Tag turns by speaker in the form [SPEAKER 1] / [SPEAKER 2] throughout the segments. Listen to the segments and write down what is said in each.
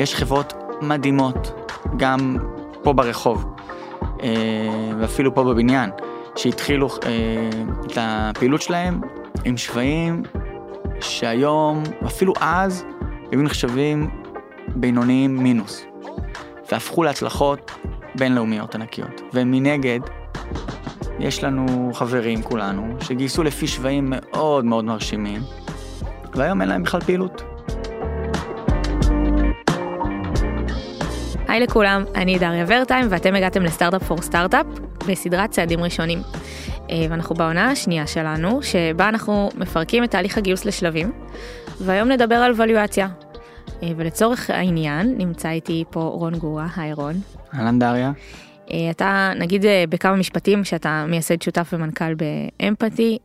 [SPEAKER 1] יש חברות מדהימות, גם פה ברחוב, אה, ואפילו פה בבניין, שהתחילו אה, את הפעילות שלהם עם שווים שהיום, אפילו אז, היו נחשבים בינוניים מינוס, והפכו להצלחות בינלאומיות ענקיות. ומנגד, יש לנו חברים כולנו שגייסו לפי שווים מאוד מאוד מרשימים, והיום אין להם בכלל פעילות.
[SPEAKER 2] היי לכולם, אני דריה ורטיים ואתם הגעתם לסטארט-אפ פור סטארט-אפ בסדרת צעדים ראשונים. אה, ואנחנו בעונה השנייה שלנו, שבה אנחנו מפרקים את תהליך הגיוס לשלבים, והיום נדבר על ווליואציה. אה, ולצורך העניין נמצא איתי פה רון גורה, היי רון.
[SPEAKER 1] אהלן דריה.
[SPEAKER 2] אה, אתה נגיד בכמה משפטים שאתה מייסד שותף ומנכ"ל באמפתי,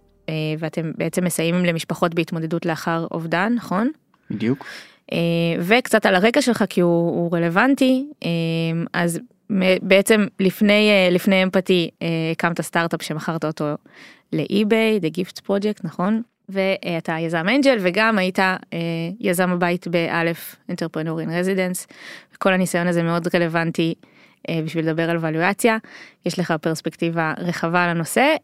[SPEAKER 2] ואתם בעצם מסייעים למשפחות בהתמודדות לאחר אובדן, נכון?
[SPEAKER 1] בדיוק.
[SPEAKER 2] וקצת על הרקע שלך כי הוא, הוא רלוונטי, אז בעצם לפני לפני אמפתי הקמת סטארט-אפ שמכרת אותו לאי-ביי, The Gift Project, נכון? ואתה יזם אנג'ל וגם היית יזם הבית באלף Entrepreneur in Residence. כל הניסיון הזה מאוד רלוונטי בשביל לדבר על ולואציה. יש לך פרספקטיבה רחבה על הנושא.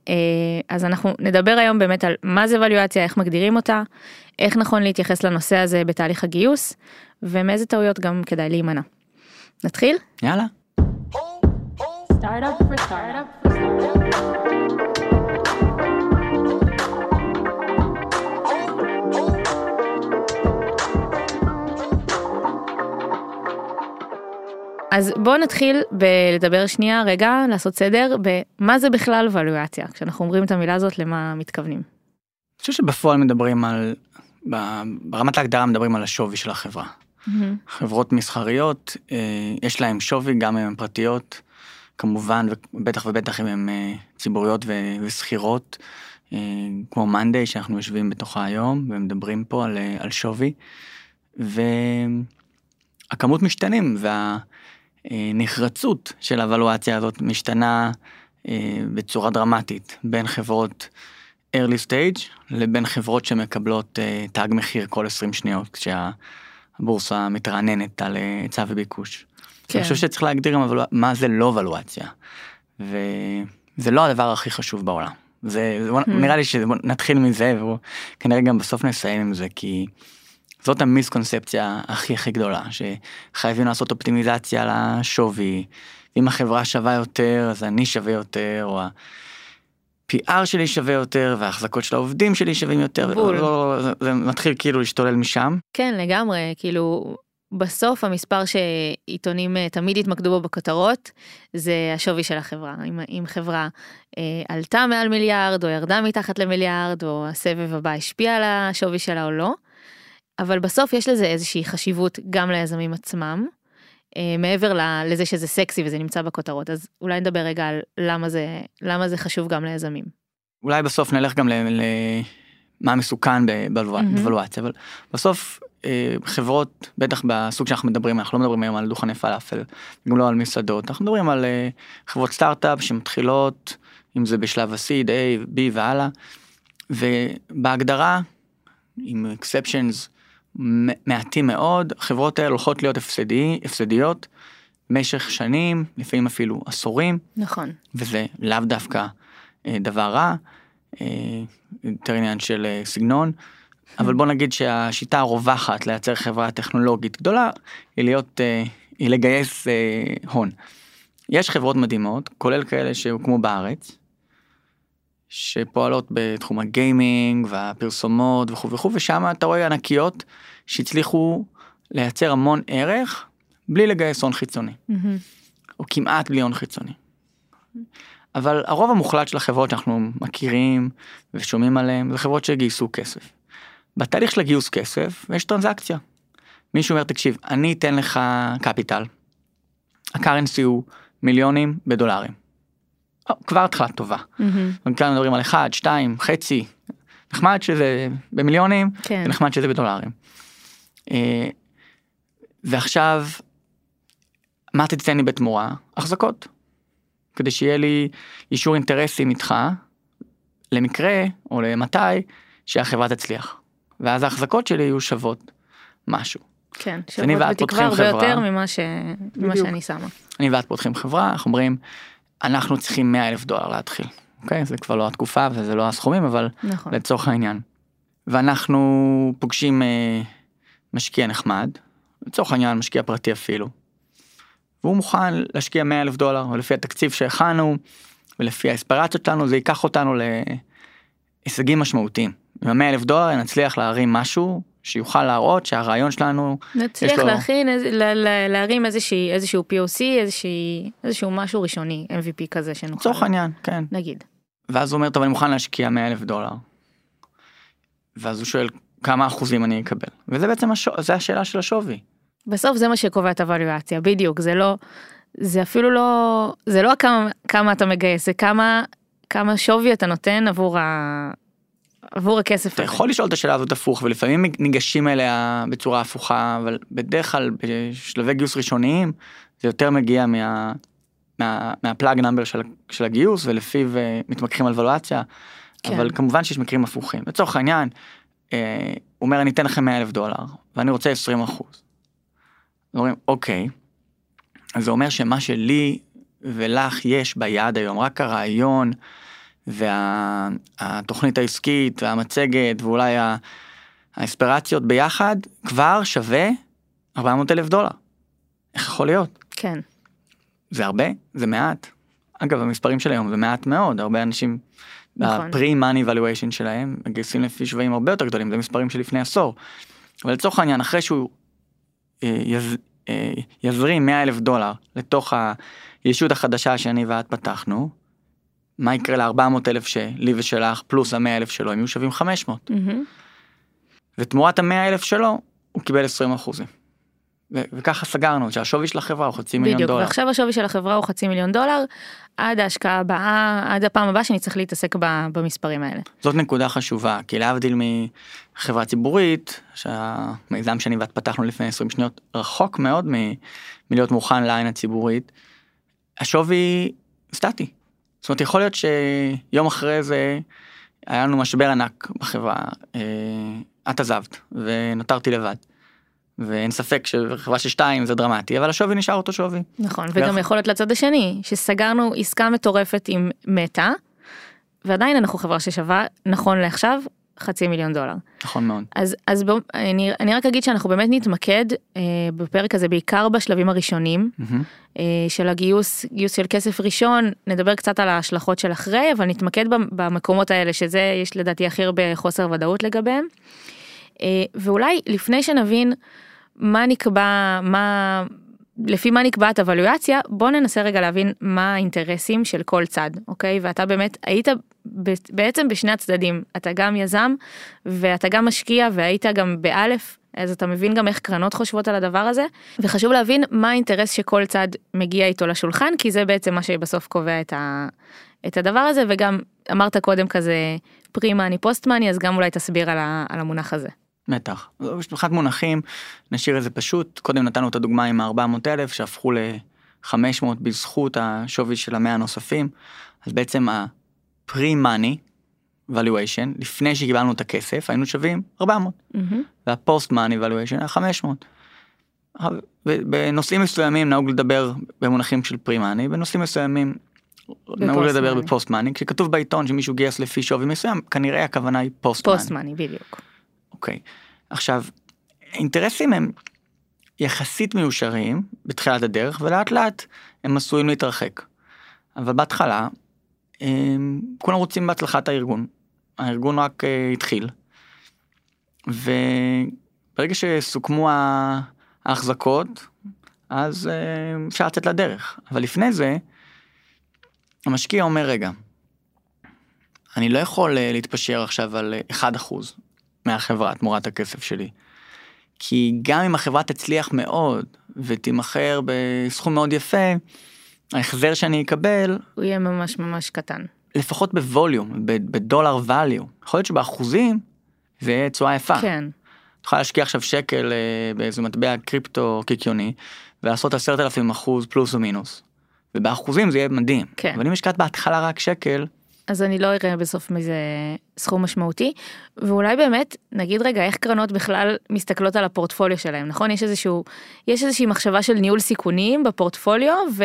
[SPEAKER 2] אז אנחנו נדבר היום באמת על מה זה ולואציה, איך מגדירים אותה, איך נכון להתייחס לנושא הזה בתהליך הגיוס, ומאיזה טעויות גם כדאי להימנע. נתחיל?
[SPEAKER 1] יאללה.
[SPEAKER 2] startup for startup for startup. אז בואו נתחיל בלדבר שנייה רגע לעשות סדר במה זה בכלל ולואציה כשאנחנו אומרים את המילה הזאת למה מתכוונים.
[SPEAKER 1] אני חושב שבפועל מדברים על ברמת ההגדרה מדברים על השווי של החברה. Mm-hmm. חברות מסחריות יש להם שווי גם אם הן פרטיות כמובן ובטח ובטח אם הן ציבוריות ושכירות כמו מאנדיי שאנחנו יושבים בתוכה היום ומדברים פה על, על שווי. והכמות משתנים והנחרצות של הוולואציה הזאת משתנה בצורה דרמטית בין חברות early stage לבין חברות שמקבלות תג מחיר כל 20 שניות כשהבורסה מתרעננת על היצע וביקוש. כן. אני חושב שצריך להגדיר גם מה זה לא ולואציה. וזה לא הדבר הכי חשוב בעולם. זה hmm. נראה לי שנתחיל מזה וכנראה גם בסוף נסיים עם זה כי זאת המיסקונספציה הכי הכי גדולה שחייבים לעשות אופטימיזציה לשווי. אם החברה שווה יותר אז אני שווה יותר או ה-PR שלי שווה יותר וההחזקות של העובדים שלי שווים יותר. בול. לא, זה, זה מתחיל כאילו להשתולל משם.
[SPEAKER 2] כן לגמרי כאילו בסוף המספר שעיתונים תמיד התמקדו בו בכותרות זה השווי של החברה אם, אם חברה אה, עלתה מעל מיליארד או ירדה מתחת למיליארד או הסבב הבא השפיע על השווי שלה או לא. אבל בסוף יש לזה איזושהי חשיבות גם ליזמים עצמם אה, מעבר לזה שזה סקסי וזה נמצא בכותרות אז אולי נדבר רגע על למה זה למה זה חשוב גם ליזמים.
[SPEAKER 1] אולי בסוף נלך גם למה מסוכן בוולואציה אבל בסוף אה, חברות בטח בסוג שאנחנו מדברים אנחנו לא מדברים היום על דוכני פלאפל גם לא על מסעדות אנחנו מדברים על אה, חברות סטארט-אפ שמתחילות אם זה בשלב ה-seed A, B והלאה ובהגדרה עם exceptions מעטים מאוד חברות האלה הולכות להיות הפסדי, הפסדיות במשך שנים לפעמים אפילו עשורים
[SPEAKER 2] נכון
[SPEAKER 1] וזה לאו דווקא אה, דבר רע יותר עניין של סגנון. אבל בוא נגיד שהשיטה הרווחת לייצר חברה טכנולוגית גדולה היא להיות היא לגייס הון. יש חברות מדהימות כולל כאלה שהוקמו בארץ. שפועלות בתחום הגיימינג והפרסומות וכו' וכו' ושם אתה רואה ענקיות שהצליחו לייצר המון ערך בלי לגייס הון חיצוני. Mm-hmm. או כמעט בלי הון חיצוני. אבל הרוב המוחלט של החברות שאנחנו מכירים ושומעים עליהם זה חברות שגייסו כסף. בתהליך של הגיוס כסף יש טרנזקציה. מישהו אומר תקשיב אני אתן לך קפיטל. הקרנסי הוא מיליונים בדולרים. כבר התחלה טובה. Mm-hmm. כאן מדברים על אחד שתיים חצי נחמד שזה במיליונים כן. נחמד שזה בדולרים. אה, ועכשיו מה תתן לי בתמורה החזקות. כדי שיהיה לי אישור אינטרסים איתך למקרה או למתי שהחברה תצליח. ואז ההחזקות שלי יהיו שוות משהו.
[SPEAKER 2] כן, שוות בתקווה הרבה
[SPEAKER 1] חברה.
[SPEAKER 2] יותר ממה ש- ממה. שאני שמה.
[SPEAKER 1] אני ואת פותחים חברה, אנחנו אומרים, אנחנו צריכים 100 אלף דולר להתחיל. אוקיי? זה כבר לא התקופה וזה לא הסכומים, אבל
[SPEAKER 2] נכון.
[SPEAKER 1] לצורך העניין. ואנחנו פוגשים אה, משקיע נחמד, לצורך העניין משקיע פרטי אפילו. והוא מוכן להשקיע 100 אלף דולר, ולפי התקציב שהכנו, ולפי האספירציות שלנו, זה ייקח אותנו להישגים משמעותיים. עם ה-100 אלף דולר נצליח להרים משהו שיוכל להראות שהרעיון שלנו,
[SPEAKER 2] נצליח
[SPEAKER 1] לו-
[SPEAKER 2] להכין, איזה- ל- ל- להרים איזושהי, איזשהו POC, איזושהי, איזשהו משהו ראשוני, MVP כזה שנוכל.
[SPEAKER 1] לצורך העניין, כן.
[SPEAKER 2] נגיד.
[SPEAKER 1] ואז הוא אומר, טוב, אני מוכן להשקיע 100 אלף דולר. ואז הוא שואל, כמה אחוזים אני אקבל? וזה בעצם, השו... זה השאלה של השווי.
[SPEAKER 2] בסוף זה מה שקובע את הוואלואציה, בדיוק, זה לא, זה אפילו לא, זה לא כמה, כמה אתה מגייס, זה כמה, כמה שווי אתה נותן עבור, ה, עבור הכסף
[SPEAKER 1] אתה
[SPEAKER 2] הזה.
[SPEAKER 1] יכול לשאול את השאלה הזאת הפוך, ולפעמים ניגשים אליה בצורה הפוכה, אבל בדרך כלל בשלבי גיוס ראשוניים, זה יותר מגיע מה... מה, מהפלאג נאמבר של, של הגיוס ולפיו אה, מתמקחים על ולואציה,
[SPEAKER 2] כן.
[SPEAKER 1] אבל כמובן שיש מקרים הפוכים. לצורך העניין, אה, הוא אומר אני אתן לכם 100 אלף דולר ואני רוצה 20 אחוז. אומרים אוקיי, אז זה אומר שמה שלי ולך יש ביד היום, רק הרעיון והתוכנית העסקית והמצגת ואולי האספירציות ביחד כבר שווה 400 אלף דולר. איך יכול להיות?
[SPEAKER 2] כן,
[SPEAKER 1] זה הרבה? זה מעט? אגב, המספרים של היום זה מעט מאוד, הרבה אנשים,
[SPEAKER 2] נכון.
[SPEAKER 1] ה-pre-money valuation שלהם, מגייסים לפי שווים הרבה יותר גדולים, זה מספרים של לפני עשור. אבל לצורך העניין, אחרי שהוא אה, יז, אה, יזרים 100 אלף דולר לתוך הישות החדשה שאני ואת פתחנו, מה יקרה ל-400 אלף שלי ושלך, פלוס ה-100 אלף שלו, הם יהיו שווים 500.
[SPEAKER 2] מהמם.
[SPEAKER 1] ותמורת ה-100 אלף שלו, הוא קיבל 20 אחוזים. ו- וככה סגרנו, שהשווי של החברה הוא חצי מיליון
[SPEAKER 2] בדיוק,
[SPEAKER 1] דולר.
[SPEAKER 2] ועכשיו השווי של החברה הוא חצי מיליון דולר, עד ההשקעה הבאה, עד הפעם הבאה שאני צריך להתעסק ב- במספרים האלה.
[SPEAKER 1] זאת נקודה חשובה, כי להבדיל מחברה ציבורית, שהמיזם שאני ואת פתחנו לפני 20 שניות, רחוק מאוד מ- מלהיות מוכן לעין הציבורית, השווי סטטי. זאת אומרת, יכול להיות שיום אחרי זה היה לנו משבר ענק בחברה, אה, את עזבת ונותרתי לבד. ואין ספק שחברה של שתיים זה דרמטי, אבל השווי נשאר אותו שווי.
[SPEAKER 2] נכון, וגם יכול להיות לצד השני, שסגרנו עסקה מטורפת עם מטא, ועדיין אנחנו חברה ששווה, נכון לעכשיו, חצי מיליון דולר.
[SPEAKER 1] נכון מאוד.
[SPEAKER 2] אז, אז בוא, אני, אני רק אגיד שאנחנו באמת נתמקד אה, בפרק הזה בעיקר בשלבים הראשונים
[SPEAKER 1] מהמם.
[SPEAKER 2] אה, של הגיוס, גיוס של כסף ראשון, נדבר קצת על ההשלכות של אחרי, אבל נתמקד במ- במקומות האלה, שזה יש לדעתי הכי הרבה חוסר ודאות לגביהם. אה, ואולי לפני שנבין מה נקבע, מה, לפי מה נקבעת הוולואציה, בוא ננסה רגע להבין מה האינטרסים של כל צד, אוקיי? ואתה באמת היית בעצם בשני הצדדים, אתה גם יזם ואתה גם משקיע והיית גם באלף, אז אתה מבין גם איך קרנות חושבות על הדבר הזה, וחשוב להבין מה האינטרס שכל צד מגיע איתו לשולחן, כי זה בעצם מה שבסוף קובע את, ה, את הדבר הזה, וגם אמרת קודם כזה פרי-מאני פוסט-מאני, אז גם אולי תסביר על, ה, על המונח הזה.
[SPEAKER 1] בטח. מבחינת מונחים, נשאיר את זה פשוט. קודם נתנו את הדוגמה עם ה-400 אלף שהפכו ל-500 בזכות השווי של המאה הנוספים. אז בעצם ה-pre-money valuation, לפני שקיבלנו את הכסף, היינו שווים 400.
[SPEAKER 2] מהמם.
[SPEAKER 1] וה-post-money valuation היה 500. אבל בנושאים מסוימים נהוג לדבר במונחים של pre-money, בנושאים מסוימים נהוג לדבר
[SPEAKER 2] ב-post-money.
[SPEAKER 1] בפוסט-money. כשכתוב בעיתון שמישהו גייס לפי שווי מסוים, כנראה הכוונה היא post-money.
[SPEAKER 2] פוסט-מאני, בדיוק.
[SPEAKER 1] אוקיי. עכשיו, אינטרסים הם יחסית מיושרים בתחילת הדרך, ולאט לאט הם עשויים להתרחק. אבל בהתחלה, הם, כולם רוצים בהצלחת הארגון. הארגון רק uh, התחיל. וברגע שסוכמו ההחזקות, אז uh, אפשר לצאת לדרך. אבל לפני זה, המשקיע אומר, רגע, אני לא יכול uh, להתפשר עכשיו על uh, 1% מהחברה תמורת הכסף שלי. כי גם אם החברה תצליח מאוד ותימכר בסכום מאוד יפה, ההחזר שאני אקבל,
[SPEAKER 2] הוא יהיה ממש ממש קטן.
[SPEAKER 1] לפחות בווליום, בדולר value, יכול להיות שבאחוזים זה יהיה תשואה יפה.
[SPEAKER 2] כן,
[SPEAKER 1] תוכל להשקיע עכשיו שקל אה, באיזה מטבע קריפטו קיקיוני, ולעשות עשרת אלפים אחוז פלוס או מינוס. ובאחוזים זה יהיה מדהים.
[SPEAKER 2] כן.
[SPEAKER 1] אבל אם השקעת בהתחלה רק שקל,
[SPEAKER 2] אז אני לא אראה בסוף מזה סכום משמעותי. ואולי באמת, נגיד רגע, איך קרנות בכלל מסתכלות על הפורטפוליו שלהם, נכון? יש איזשהו, יש איזושהי מחשבה של ניהול סיכונים בפורטפוליו, ו,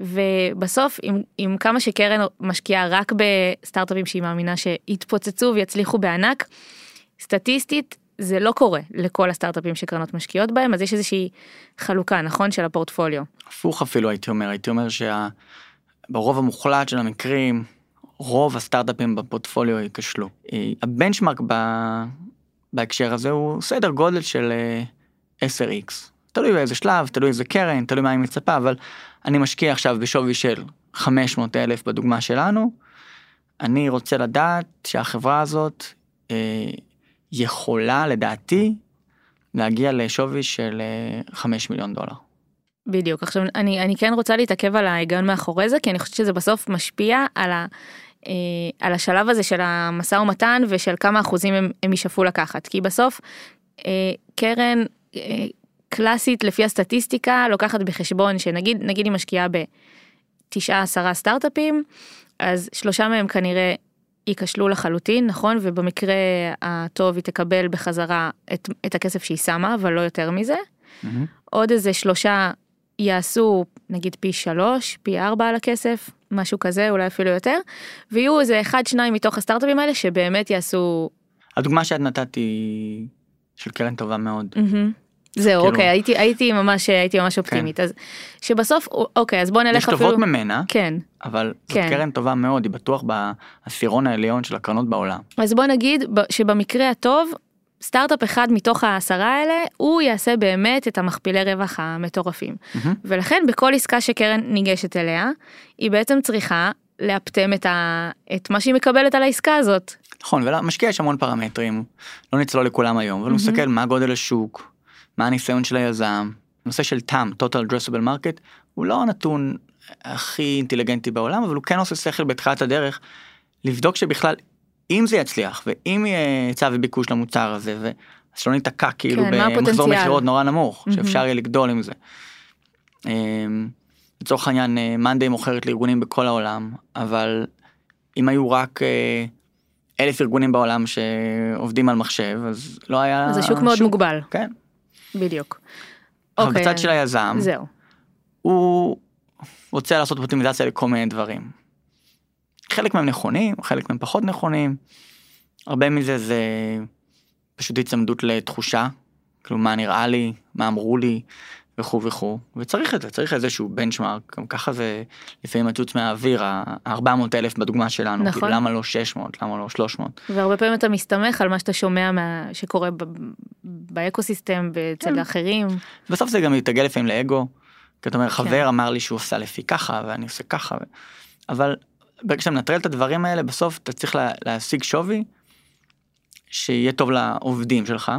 [SPEAKER 2] ובסוף, עם, עם כמה שקרן משקיעה רק בסטארט-אפים שהיא מאמינה שיתפוצצו ויצליחו בענק, סטטיסטית זה לא קורה לכל הסטארט-אפים שקרנות משקיעות בהם, אז יש איזושהי חלוקה, נכון, של הפורטפוליו.
[SPEAKER 1] הפוך אפילו הייתי אומר, הייתי אומר שברוב המוחלט של המקרים, רוב הסטארט-אפים בפורטפוליו ייכשלו. אה, הבנצ'מארק ב... בהקשר הזה הוא סדר גודל של 10x. אה, תלוי באיזה שלב, תלוי איזה קרן, תלוי מה היא מצפה, אבל אני משקיע עכשיו בשווי של 500 אלף בדוגמה שלנו, אני רוצה לדעת שהחברה הזאת אה, יכולה לדעתי להגיע לשווי של 5 אה, מיליון דולר.
[SPEAKER 2] בדיוק עכשיו אני אני כן רוצה להתעכב על ההיגיון מאחורי זה כי אני חושבת שזה בסוף משפיע על ה... אה, על השלב הזה של המשא ומתן ושל כמה אחוזים הם, הם ישאפו לקחת כי בסוף אה, קרן קלאסית לפי הסטטיסטיקה לוקחת בחשבון שנגיד נגיד היא משקיעה בתשעה עשרה סטארט-אפים אז שלושה מהם כנראה ייכשלו לחלוטין נכון ובמקרה הטוב היא תקבל בחזרה את, את הכסף שהיא שמה אבל לא יותר מזה. Mm-hmm. עוד איזה שלושה יעשו נגיד פי שלוש פי ארבע על הכסף משהו כזה אולי אפילו יותר ויהיו איזה אחד שניים מתוך הסטארט-אפים האלה שבאמת יעשו.
[SPEAKER 1] הדוגמה שאת נתת היא של קרן טובה מאוד.
[SPEAKER 2] Mm-hmm. זהו כאילו... אוקיי הייתי הייתי ממש הייתי ממש אופטימית כן. אז שבסוף אוקיי אז בוא נלך
[SPEAKER 1] יש אפילו. יש טובות ממנה
[SPEAKER 2] כן
[SPEAKER 1] אבל כן. זאת קרן טובה מאוד היא בטוח בעשירון העליון של הקרנות בעולם.
[SPEAKER 2] אז בוא נגיד שבמקרה הטוב סטארט-אפ אחד מתוך העשרה האלה הוא יעשה באמת את המכפילי רווח המטורפים mm-hmm. ולכן בכל עסקה שקרן ניגשת אליה היא בעצם צריכה לאפטם את, ה... את מה שהיא מקבלת על העסקה הזאת.
[SPEAKER 1] נכון ולמשקיע יש המון פרמטרים לא נצלול לכולם היום אבל הוא mm-hmm. מסתכל מה גודל השוק מה הניסיון של היזם, נושא של TAM, total addressable market, הוא לא הנתון הכי אינטליגנטי בעולם, אבל הוא כן עושה שכל בתחילת הדרך, לבדוק שבכלל, אם זה יצליח, ואם יהיה היצע וביקוש למוצר הזה, ו... אז שלא ניתקע כאילו כן, במחזור מכירות נורא נמוך, mm-hmm. שאפשר יהיה לגדול עם זה. אמ, לצורך העניין, מאנדיי מוכרת לארגונים בכל העולם, אבל אם היו רק אה, אלף ארגונים בעולם שעובדים על מחשב, אז לא היה...
[SPEAKER 2] זה שוק מאוד מוגבל.
[SPEAKER 1] כן.
[SPEAKER 2] בדיוק.
[SPEAKER 1] אבל אוקיי, בצד של היזם,
[SPEAKER 2] זהו.
[SPEAKER 1] הוא רוצה לעשות אופטימיזציה לכל מיני דברים. חלק מהם נכונים, חלק מהם פחות נכונים. הרבה מזה זה פשוט הצמדות לתחושה, כאילו מה נראה לי, מה אמרו לי, וכו' וכו', וצריך את זה, צריך איזשהו בנצ'מארק, גם ככה זה לפעמים מצוץ מהאוויר, ה-400 אלף בדוגמה שלנו, כאילו, נכון. כאילו למה לא 600, למה לא 300.
[SPEAKER 2] והרבה פעמים אתה מסתמך על מה שאתה שומע מה שקורה באקוסיסטם אצל כן. אחרים.
[SPEAKER 1] בסוף זה גם יתגל לפעמים לאגו, כי אתה אומר חבר כן. אמר לי שהוא עושה לפי ככה ואני עושה ככה, אבל ברגע שאתה מנטרל את הדברים האלה בסוף אתה צריך לה, להשיג שווי שיהיה טוב לעובדים שלך.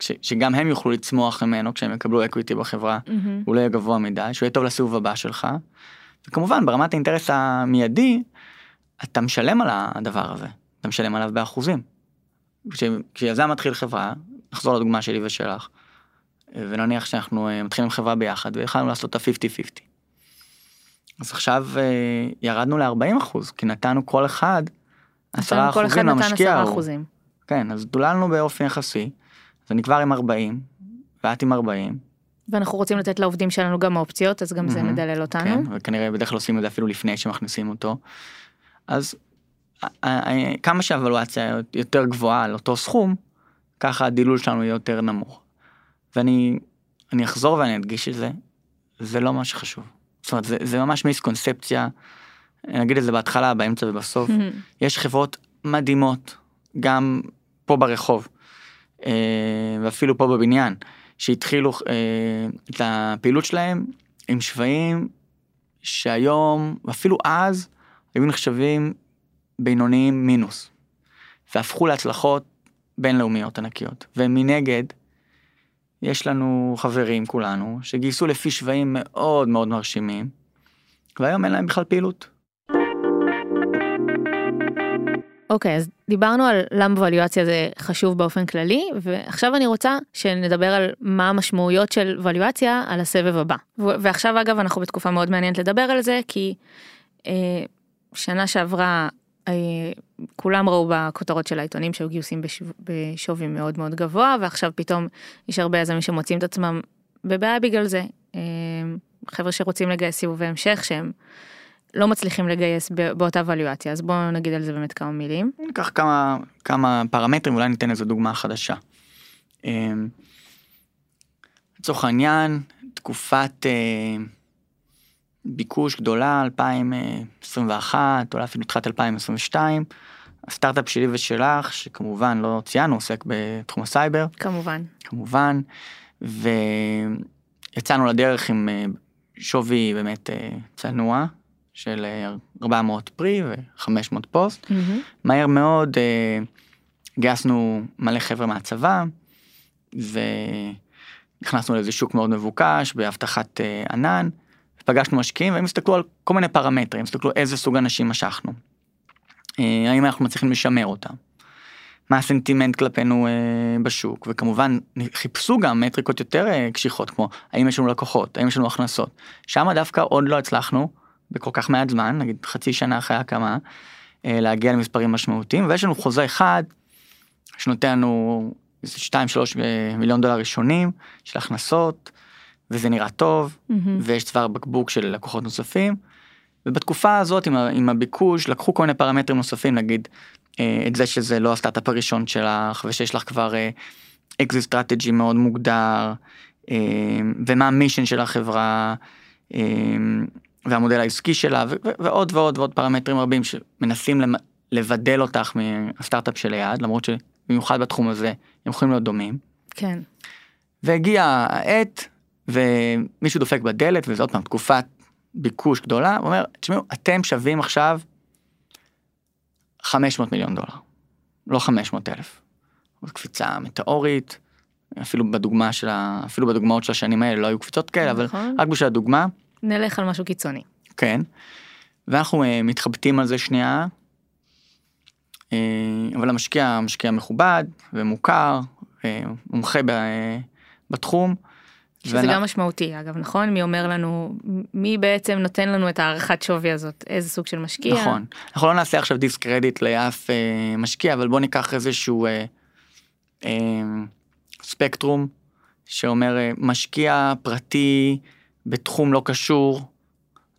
[SPEAKER 1] שגם הם יוכלו לצמוח ממנו כשהם יקבלו אקוויטי בחברה, mm-hmm. הוא לא יהיה גבוה מדי, שהוא יהיה טוב לסיבוב הבא שלך. וכמובן ברמת האינטרס המיידי, אתה משלם על הדבר הזה, אתה משלם עליו באחוזים. כשיזם מתחיל חברה, נחזור לדוגמה שלי ושלך, ונניח שאנחנו אה, מתחילים חברה ביחד והחלנו לעשות את ה-50-50. אז עכשיו אה, ירדנו ל-40 אחוז, כי נתנו כל אחד 10 אחוזים למשקיע. כן, אז דוללנו באופן יחסי. אז אני כבר עם 40, ואת עם 40.
[SPEAKER 2] ואנחנו רוצים לתת לעובדים שלנו גם אופציות, אז גם mm-hmm, זה מדלל אותנו. כן,
[SPEAKER 1] וכנראה בדרך כלל עושים את זה אפילו לפני שמכניסים אותו. אז כמה שהוולואציה יותר גבוהה על אותו סכום, ככה הדילול שלנו יהיה יותר נמוך. ואני אני אחזור ואני אדגיש את זה, זה לא מה שחשוב. זאת אומרת, זה, זה ממש מיסקונספציה, אני אגיד את זה בהתחלה, באמצע ובסוף. יש חברות מדהימות, גם פה ברחוב, אה, ואפילו פה בבניין, שהתחילו אה, את הפעילות שלהם עם שווים שהיום, ואפילו אז, היו נחשבים בינוניים מינוס, והפכו להצלחות בינלאומיות ענקיות. ומנגד, יש לנו חברים כולנו שגייסו לפי שווים מאוד מאוד מרשימים, והיום אין להם בכלל פעילות.
[SPEAKER 2] אוקיי, okay, אז דיברנו על למה ווליואציה זה חשוב באופן כללי, ועכשיו אני רוצה שנדבר על מה המשמעויות של ווליואציה על הסבב הבא. ועכשיו אגב אנחנו בתקופה מאוד מעניינת לדבר על זה, כי אה, שנה שעברה כולם ראו בכותרות של העיתונים שהיו גיוסים בשו- בשווי מאוד מאוד גבוה ועכשיו פתאום יש הרבה יזמים שמוצאים את עצמם בבעיה בגלל זה. אה, חבר'ה שרוצים לגייס סיבובי המשך שהם לא מצליחים לגייס באותה ואליואציה אז בואו נגיד על זה באמת כמה מילים.
[SPEAKER 1] ניקח כמה, כמה פרמטרים, אולי ניתן איזו דוגמה חדשה. אמ, לצורך העניין, תקופת אה, ביקוש גדולה, 2021, אולי אפילו תחילת 2022, הסטארט-אפ שלי ושלך, שכמובן לא ציינו, עוסק בתחום הסייבר,
[SPEAKER 2] כמובן.
[SPEAKER 1] כמובן, ויצאנו לדרך עם אה, שווי באמת אה, צנוע של אה, 400 פרי ו-500 פוסט.
[SPEAKER 2] מהמם.
[SPEAKER 1] מהר מאוד אה, גייסנו מלא חבר'ה מהצבא ונכנסנו לאיזה שוק מאוד מבוקש באבטחת אה, ענן. פגשנו משקיעים והם הסתכלו על כל מיני פרמטרים, הסתכלו איזה סוג אנשים משכנו. אה, האם אנחנו מצליחים לשמר אותם. מה הסנטימנט כלפינו אה, בשוק וכמובן חיפשו גם מטריקות יותר אה, קשיחות כמו האם יש לנו לקוחות האם יש לנו הכנסות שם דווקא עוד לא הצלחנו בכל כך מעט זמן נגיד חצי שנה אחרי ההקמה להגיע למספרים משמעותיים ויש לנו חוזה אחד שנותן לנו איזה 2-3 מיליון דולר ראשונים של הכנסות וזה נראה טוב
[SPEAKER 2] מהמם.
[SPEAKER 1] ויש צוואר בקבוק של לקוחות נוספים. ובתקופה הזאת עם, ה- עם הביקוש לקחו כל מיני פרמטרים נוספים נגיד אה, את זה שזה לא הסטארט-אפ הראשון שלך ושיש לך כבר exit strategy מאוד מוגדר אה, ומה ה mission של החברה אה, והמודל העסקי שלה ו- ו- ועוד ועוד ועוד פרמטרים רבים שמנסים למ- לבדל אותך מהסטארט-אפ שליד למרות שבמיוחד בתחום הזה הם יכולים להיות דומים.
[SPEAKER 2] כן.
[SPEAKER 1] והגיעה העת ומישהו דופק בדלת וזה עוד פעם תקופת ביקוש גדולה הוא אומר תשמעו אתם שווים עכשיו 500 מיליון דולר לא 500 אלף. זו קפיצה מטאורית אפילו בדוגמה של ה... אפילו בדוגמאות של השנים האלה לא היו קפיצות כאלה אבל
[SPEAKER 2] נכון.
[SPEAKER 1] רק בשביל הדוגמה
[SPEAKER 2] נלך על משהו קיצוני.
[SPEAKER 1] כן. ואנחנו uh, מתחבטים על זה שנייה. Uh, אבל המשקיע משקיע מכובד ומוכר uh, מומחה בתחום.
[SPEAKER 2] שזה
[SPEAKER 1] ואנ-
[SPEAKER 2] גם משמעותי אגב נכון מי אומר לנו מי בעצם נותן לנו את הערכת שווי הזאת איזה סוג של משקיע.
[SPEAKER 1] נכון. אנחנו לא נעשה עכשיו דיסקרדיט לאף אה, משקיע, אבל בוא ניקח איזשהו אה, אה, ספקטרום שאומר אה, משקיע פרטי בתחום לא קשור,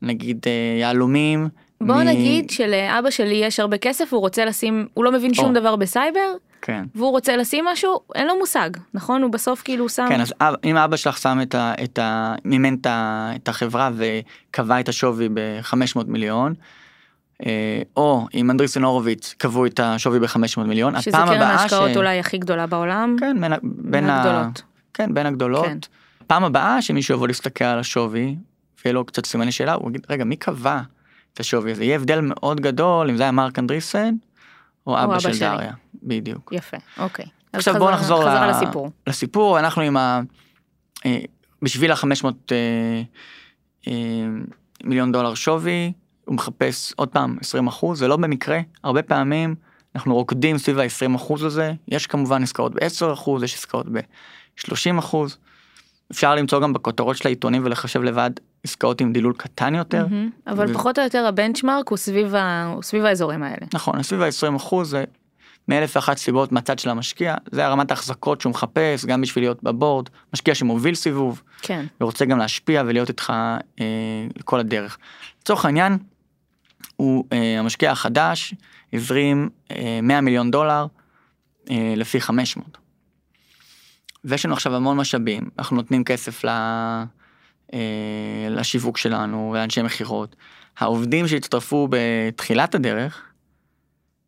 [SPEAKER 1] נגיד אה, יהלומים.
[SPEAKER 2] בוא
[SPEAKER 1] מ-
[SPEAKER 2] נגיד שלאבא שלי יש הרבה כסף הוא רוצה לשים הוא לא מבין שום
[SPEAKER 1] או.
[SPEAKER 2] דבר בסייבר
[SPEAKER 1] כן.
[SPEAKER 2] והוא רוצה לשים משהו אין לו מושג נכון הוא בסוף כאילו שם
[SPEAKER 1] כן, אז אם אבא שלך שם את ה... את ה מימן את, ה, את החברה וקבע את השווי ב-500 מיליון, אה, או אם אנדריסן הורוביץ קבעו את השווי ב-500 מיליון,
[SPEAKER 2] שזה
[SPEAKER 1] הפעם
[SPEAKER 2] קרן
[SPEAKER 1] הבאה
[SPEAKER 2] ההשקעות
[SPEAKER 1] ש...
[SPEAKER 2] אולי הכי גדולה בעולם.
[SPEAKER 1] כן, בין, ה- בין, ה...
[SPEAKER 2] מהגדולות.
[SPEAKER 1] כן, בין הגדולות.
[SPEAKER 2] כן.
[SPEAKER 1] פעם הבאה שמישהו יבוא להסתכל על השווי, ויהיה לו קצת סימני שאלה, הוא יגיד, רגע, מי קבע את השווי הזה? יהיה הבדל מאוד גדול אם זה היה מרק אנדריסן, או אבא
[SPEAKER 2] אבא
[SPEAKER 1] של
[SPEAKER 2] שלי.
[SPEAKER 1] דריה. בדיוק.
[SPEAKER 2] יפה אוקיי.
[SPEAKER 1] עכשיו
[SPEAKER 2] חזרה-
[SPEAKER 1] בוא נחזור ל-
[SPEAKER 2] לסיפור.
[SPEAKER 1] לסיפור, אנחנו עם ה... אה, בשביל ה-500 מיליון דולר שווי, הוא מחפש עוד פעם 20 אחוז, ולא במקרה, הרבה פעמים אנחנו רוקדים סביב ה-20 אחוז הזה, יש כמובן עסקאות ב-10 אחוז, יש עסקאות ב-30 אחוז. אפשר למצוא גם בכותרות של העיתונים ולחשב לבד עסקאות עם דילול קטן יותר.
[SPEAKER 2] מהמם. אבל
[SPEAKER 1] ו-
[SPEAKER 2] פחות או יותר הבנצ'מרק הוא סביב ה- הוא סביב האזורים האלה.
[SPEAKER 1] נכון, סביב ה-20 אחוז זה מאלף ואחת סיבות מהצד של המשקיע, זה הרמת ההחזקות שהוא מחפש, גם בשביל להיות בבורד, משקיע שמוביל סיבוב,
[SPEAKER 2] כן.
[SPEAKER 1] ורוצה גם להשפיע ולהיות איתך אה, לכל הדרך. לצורך העניין, הוא אה, המשקיע החדש הזרים אה, 100 מיליון דולר אה, לפי 500. ויש לנו עכשיו המון משאבים, אנחנו נותנים כסף ל, לשיווק שלנו ולאנשי מכירות. העובדים שהצטרפו בתחילת הדרך,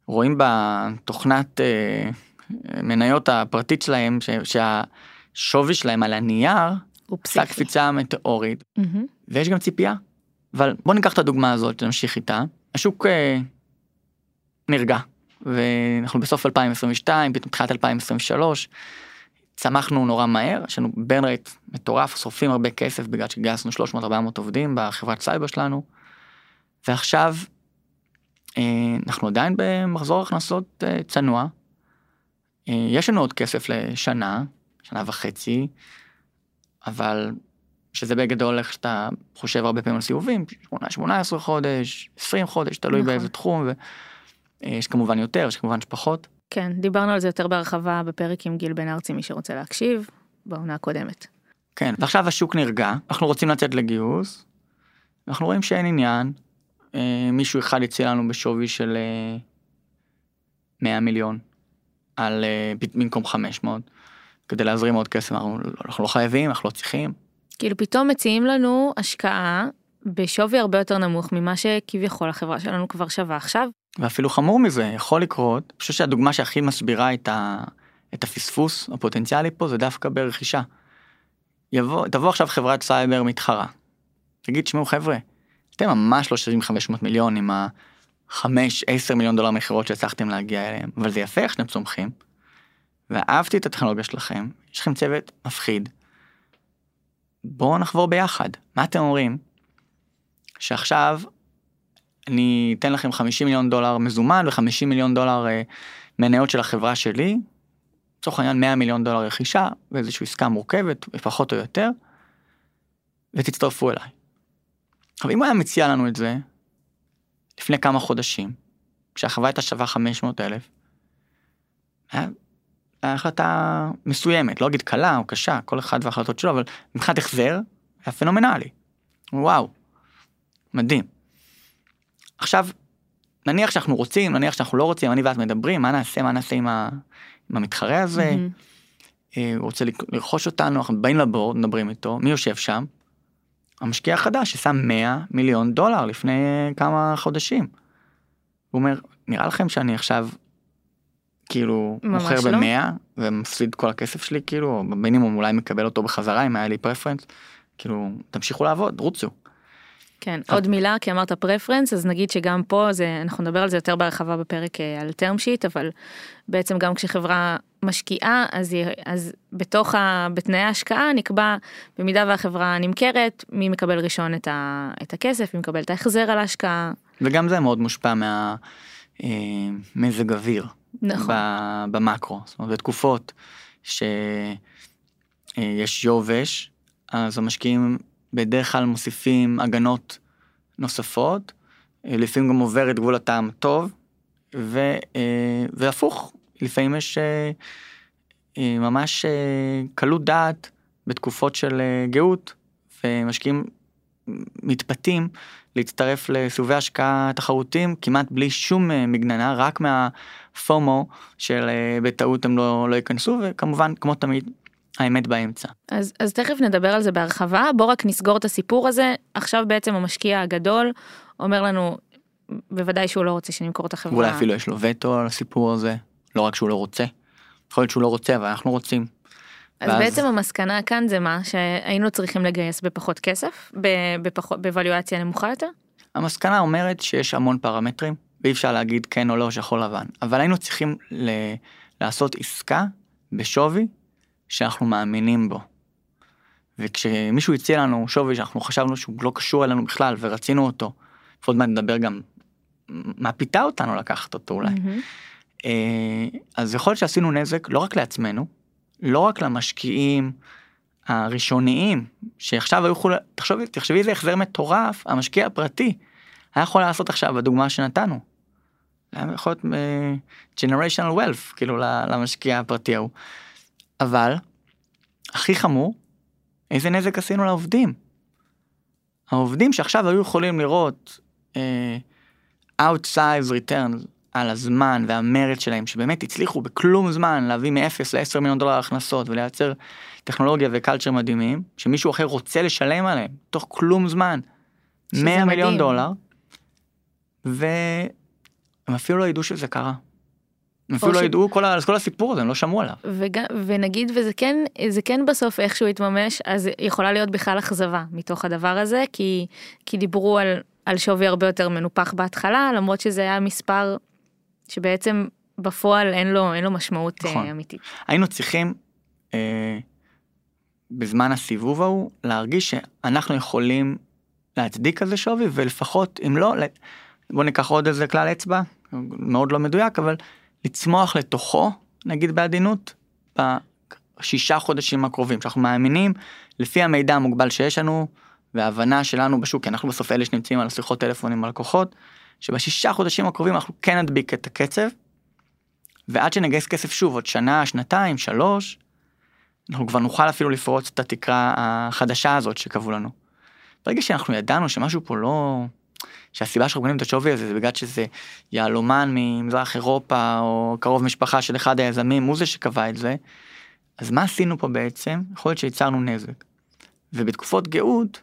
[SPEAKER 1] רואים בתוכנת אה, מניות הפרטית שלהם ש, שהשווי שלהם על הנייר
[SPEAKER 2] הוא
[SPEAKER 1] עשה
[SPEAKER 2] פסיכי.
[SPEAKER 1] קפיצה מטאורית
[SPEAKER 2] מהמם.
[SPEAKER 1] ויש גם ציפייה. אבל בוא ניקח את הדוגמה הזאת נמשיך איתה השוק אה, נרגע ואנחנו בסוף 2022 פתאום תחילת 2023 צמחנו נורא מהר יש לנו ברן רייט מטורף שורפים הרבה כסף בגלל שגייסנו 300-400 עובדים בחברת סייבר שלנו. ועכשיו אה, אנחנו עדיין במחזור הכנסות אה, צנוע. אה, יש לנו עוד כסף לשנה שנה וחצי אבל שזה בגדול איך שאתה חושב הרבה פעמים על סיבובים, 18 חודש, 20 חודש, תלוי
[SPEAKER 2] נכון.
[SPEAKER 1] באיזה תחום, ויש כמובן יותר, יש כמובן פחות.
[SPEAKER 2] כן, דיברנו על זה יותר בהרחבה בפרק עם גיל בן ארצי, מי שרוצה להקשיב, בעונה הקודמת.
[SPEAKER 1] כן, ועכשיו השוק נרגע, אנחנו רוצים לצאת לגיוס, אנחנו רואים שאין עניין, אה, מישהו אחד הציע לנו בשווי של אה, 100 מיליון, על אה, במקום 500, כדי להזרים עוד כסף, אנחנו, אנחנו לא חייבים, אנחנו לא צריכים.
[SPEAKER 2] כאילו פתאום מציעים לנו השקעה בשווי הרבה יותר נמוך ממה שכביכול החברה שלנו כבר שווה עכשיו.
[SPEAKER 1] ואפילו חמור מזה, יכול לקרות, אני חושב שהדוגמה שהכי מסבירה את, ה, את הפספוס הפוטנציאלי פה זה דווקא ברכישה. יבוא, תבוא עכשיו חברת סייבר מתחרה, תגיד, תשמעו חבר'ה, אתם ממש לא שווים 500 מיליון עם ה-5-10 מיליון דולר מכירות שהצלחתם להגיע אליהם, אבל זה יפה איך שאתם צומחים, ואהבתי את הטכנולוגיה שלכם, יש לכם צוות מפחיד, בואו נחבור ביחד. מה אתם אומרים? שעכשיו אני אתן לכם 50 מיליון דולר מזומן ו-50 מיליון דולר אה, מניות של החברה שלי, לצורך העניין 100 מיליון דולר רכישה ואיזושהי עסקה מורכבת, פחות או יותר, ותצטרפו אליי. עכשיו אם הוא היה מציע לנו את זה לפני כמה חודשים, כשהחברה הייתה שווה 500 אלף, היה היה החלטה מסוימת, לא אגיד קלה או קשה, כל אחד וההחלטות שלו, אבל מבחינת החזר, היה פנומנלי. וואו, מדהים. עכשיו, נניח שאנחנו רוצים, נניח שאנחנו לא רוצים, אני ואת מדברים, מה נעשה, מה נעשה עם, ה, עם המתחרה הזה. אה, הוא רוצה לרכוש אותנו, אנחנו באים לבורד, מדברים איתו, מי יושב שם? המשקיע החדש ששם 100 מיליון דולר לפני כמה חודשים. הוא אומר, נראה לכם שאני עכשיו כאילו מוכר
[SPEAKER 2] לא.
[SPEAKER 1] ב-100 ומפסיד כל הכסף שלי כאילו, במינימום אולי מקבל אותו בחזרה אם היה לי פרפרנס, כאילו תמשיכו לעבוד, רוצו.
[SPEAKER 2] כן, עוד מילה, כי אמרת פרפרנס, אז נגיד שגם פה, זה, אנחנו נדבר על זה יותר בהרחבה בפרק אה, על term sheet, אבל בעצם גם כשחברה משקיעה, אז, היא- אז בתוך, ה, בתנאי ההשקעה נקבע, במידה והחברה נמכרת, מי מקבל ראשון את, ה, את הכסף, מי מקבל את ההחזר על ההשקעה.
[SPEAKER 1] וגם זה מאוד מושפע מהמזג אוויר.
[SPEAKER 2] נכון.
[SPEAKER 1] במקרו, זאת אומרת בתקופות שיש יובש, אז המשקיעים בדרך כלל מוסיפים הגנות נוספות, אה, לפעמים גם עובר את גבול הטעם טוב, ו, אה, והפוך, לפעמים יש אה, ממש קלות דעת בתקופות של גאות, ומשקיעים מתפתים להצטרף לסיבובי השקעה תחרותיים כמעט בלי שום מגננה, רק מהפומו של בטעות הם לא, לא ייכנסו, וכמובן, כמו תמיד, האמת באמצע.
[SPEAKER 2] אז, אז תכף נדבר על זה בהרחבה, בוא רק נסגור את הסיפור הזה. עכשיו בעצם המשקיע הגדול אומר לנו, בוודאי שהוא לא רוצה שנמכור את החברה.
[SPEAKER 1] ואולי אפילו יש לו וטו על הסיפור הזה, לא רק שהוא לא רוצה. יכול להיות שהוא לא רוצה, אבל אנחנו רוצים.
[SPEAKER 2] אז
[SPEAKER 1] ואז-
[SPEAKER 2] בעצם המסקנה כאן זה מה? שהיינו צריכים לגייס בפחות כסף? בפחות, בוולואציה נמוכה יותר?
[SPEAKER 1] המסקנה אומרת שיש המון פרמטרים, ואי אפשר להגיד כן או לא שחור לבן, אבל היינו צריכים ל- לעשות עסקה בשווי שאנחנו מאמינים בו. וכשמישהו הציע לנו שווי שאנחנו חשבנו שהוא לא קשור אלינו בכלל ורצינו אותו, עוד מעט נדבר גם מה פיתה אותנו לקחת אותו אולי. אה, אז יכול להיות שעשינו נזק לא רק לעצמנו, לא רק למשקיעים הראשוניים, שעכשיו היו יכולים, תחשבי, תחשבי איזה החזר מטורף, המשקיע הפרטי היה יכול לעשות עכשיו בדוגמה שנתנו. היה יכול להיות uh, generational wealth, כאילו למשקיע הפרטי ההוא. אבל, הכי חמור, איזה נזק עשינו לעובדים. העובדים שעכשיו היו יכולים לראות uh, outsized returns על הזמן והמרץ שלהם, שבאמת הצליחו בכלום זמן להביא מ-0 ל-10 מיליון דולר הכנסות ולייצר טכנולוגיה וקלצ'ר מדהימים, שמישהו אחר רוצה לשלם עליהם תוך כלום זמן,
[SPEAKER 2] שזה
[SPEAKER 1] 100 מיליון
[SPEAKER 2] מדהים.
[SPEAKER 1] דולר, והם אפילו לא ידעו שזה קרה. אפילו לא
[SPEAKER 2] ש-
[SPEAKER 1] ידעו כל, ה- כל הסיפור הזה, הם לא שמעו עליו.
[SPEAKER 2] וג... ונגיד וזה כן זה כן בסוף איכשהו יתממש אז יכולה להיות בכלל אכזבה מתוך הדבר הזה כי כי דיברו על על שווי הרבה יותר מנופח בהתחלה למרות שזה היה מספר שבעצם בפועל אין לו אין לו משמעות
[SPEAKER 1] נכון.
[SPEAKER 2] אה, אמיתית.
[SPEAKER 1] היינו צריכים אה, בזמן הסיבוב ההוא להרגיש שאנחנו יכולים להצדיק כזה שווי ולפחות אם לא בוא ניקח עוד איזה כלל אצבע מאוד לא מדויק אבל לצמוח לתוכו נגיד בעדינות שישה חודשים הקרובים, שאנחנו מאמינים, לפי המידע המוגבל שיש לנו, וההבנה שלנו בשוק, כי אנחנו בסוף אלה שנמצאים על שיחות טלפון עם הלקוחות, שבשישה חודשים הקרובים אנחנו כן נדביק את הקצב, ועד שנגייס כסף שוב, עוד שנה, שנתיים, שלוש, אנחנו כבר נוכל אפילו לפרוץ את התקרה החדשה הזאת שקבעו לנו. ברגע שאנחנו ידענו שמשהו פה לא... שהסיבה שאנחנו קונים את השווי הזה זה בגלל שזה יהלומן ממזרח אירופה או קרוב משפחה של אחד היזמים הוא זה שקבע את זה. אז מה עשינו פה בעצם? יכול להיות שייצרנו נזק. ובתקופות גאות,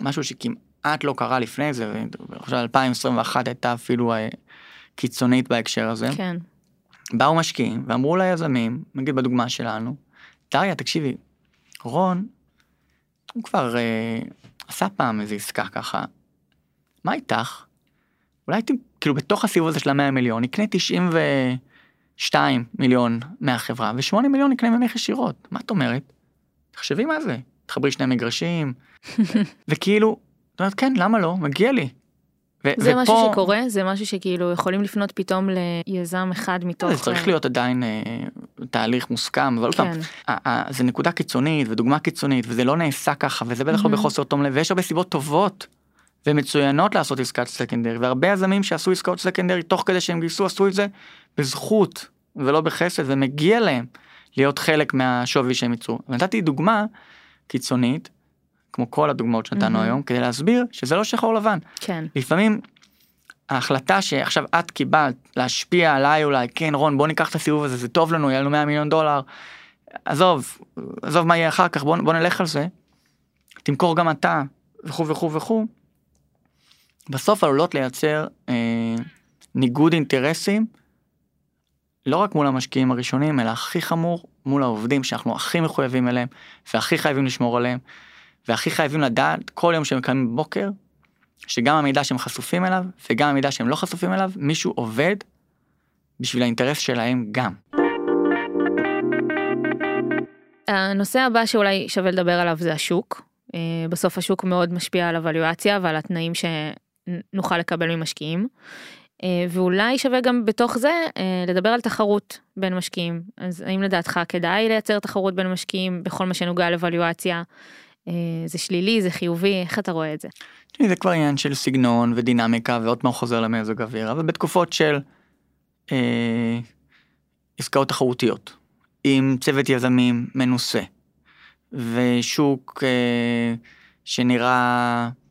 [SPEAKER 1] משהו שכמעט לא קרה לפני זה, ואני חושב 2021 הייתה אפילו אה, קיצונית בהקשר הזה.
[SPEAKER 2] כן.
[SPEAKER 1] באו משקיעים ואמרו ליזמים, נגיד בדוגמה שלנו, דריה תקשיבי, רון, הוא כבר אה, עשה פעם איזה עסקה ככה, מה איתך? אולי הייתי כאילו בתוך הסיבוב הזה של המאה מיליון נקנה 92 מיליון מהחברה ו8 מיליון נקנה ממך ישירות מה את אומרת? תחשבי מה זה תחברי שני מגרשים וכאילו את אומרת כן למה לא מגיע לי.
[SPEAKER 2] ו- זה ופה... משהו שקורה זה משהו שכאילו יכולים לפנות פתאום ליזם אחד מתוך
[SPEAKER 1] זה צריך אה, להיות עדיין אה, תהליך מוסכם אבל כן. פעם, זה נקודה קיצונית ודוגמה קיצונית וזה לא נעשה ככה וזה בטח mm-hmm. לא בחוסר תום לב ויש הרבה סיבות טובות ומצוינות לעשות עסקת סקנדרי והרבה יזמים שעשו עסקאות סקנדרי תוך כדי שהם גייסו עשו את זה בזכות ולא בחסד ומגיע להם להיות חלק מהשווי שהם ייצרו. נתתי דוגמה קיצונית כמו כל הדוגמאות שנתנו mm-hmm. היום כדי להסביר שזה לא שחור לבן.
[SPEAKER 2] כן.
[SPEAKER 1] לפעמים ההחלטה שעכשיו את קיבלת להשפיע עליי אולי כן רון בוא ניקח את הסיבוב הזה זה טוב לנו יהיה לנו 100 מיליון דולר. עזוב עזוב מה יהיה אחר כך בוא, בוא נלך על זה. תמכור גם אתה וכו' וכו' וכו'. בסוף עלולות לייצר אה, ניגוד אינטרסים לא רק מול המשקיעים הראשונים אלא הכי חמור מול העובדים שאנחנו הכי מחויבים אליהם והכי חייבים לשמור עליהם והכי חייבים לדעת כל יום שהם קמים בבוקר שגם המידע שהם חשופים אליו וגם המידע שהם לא חשופים אליו מישהו עובד בשביל האינטרס שלהם גם.
[SPEAKER 2] הנושא הבא שאולי שווה לדבר עליו זה השוק. אה, בסוף השוק מאוד משפיע על הוואליואציה ועל התנאים שנוכל לקבל ממשקיעים. אה, ואולי שווה גם בתוך זה אה, לדבר על תחרות בין משקיעים. אז האם לדעתך כדאי לייצר תחרות בין משקיעים בכל מה שנוגע לוואליואציה? אה, זה שלילי, זה חיובי, איך אתה רואה את זה?
[SPEAKER 1] זה כבר עניין של סגנון ודינמיקה ועוד פעם חוזר למזג אוויר, אבל בתקופות של אה, עסקאות תחרותיות, עם צוות יזמים מנוסה, ושוק אה, שנראה אה,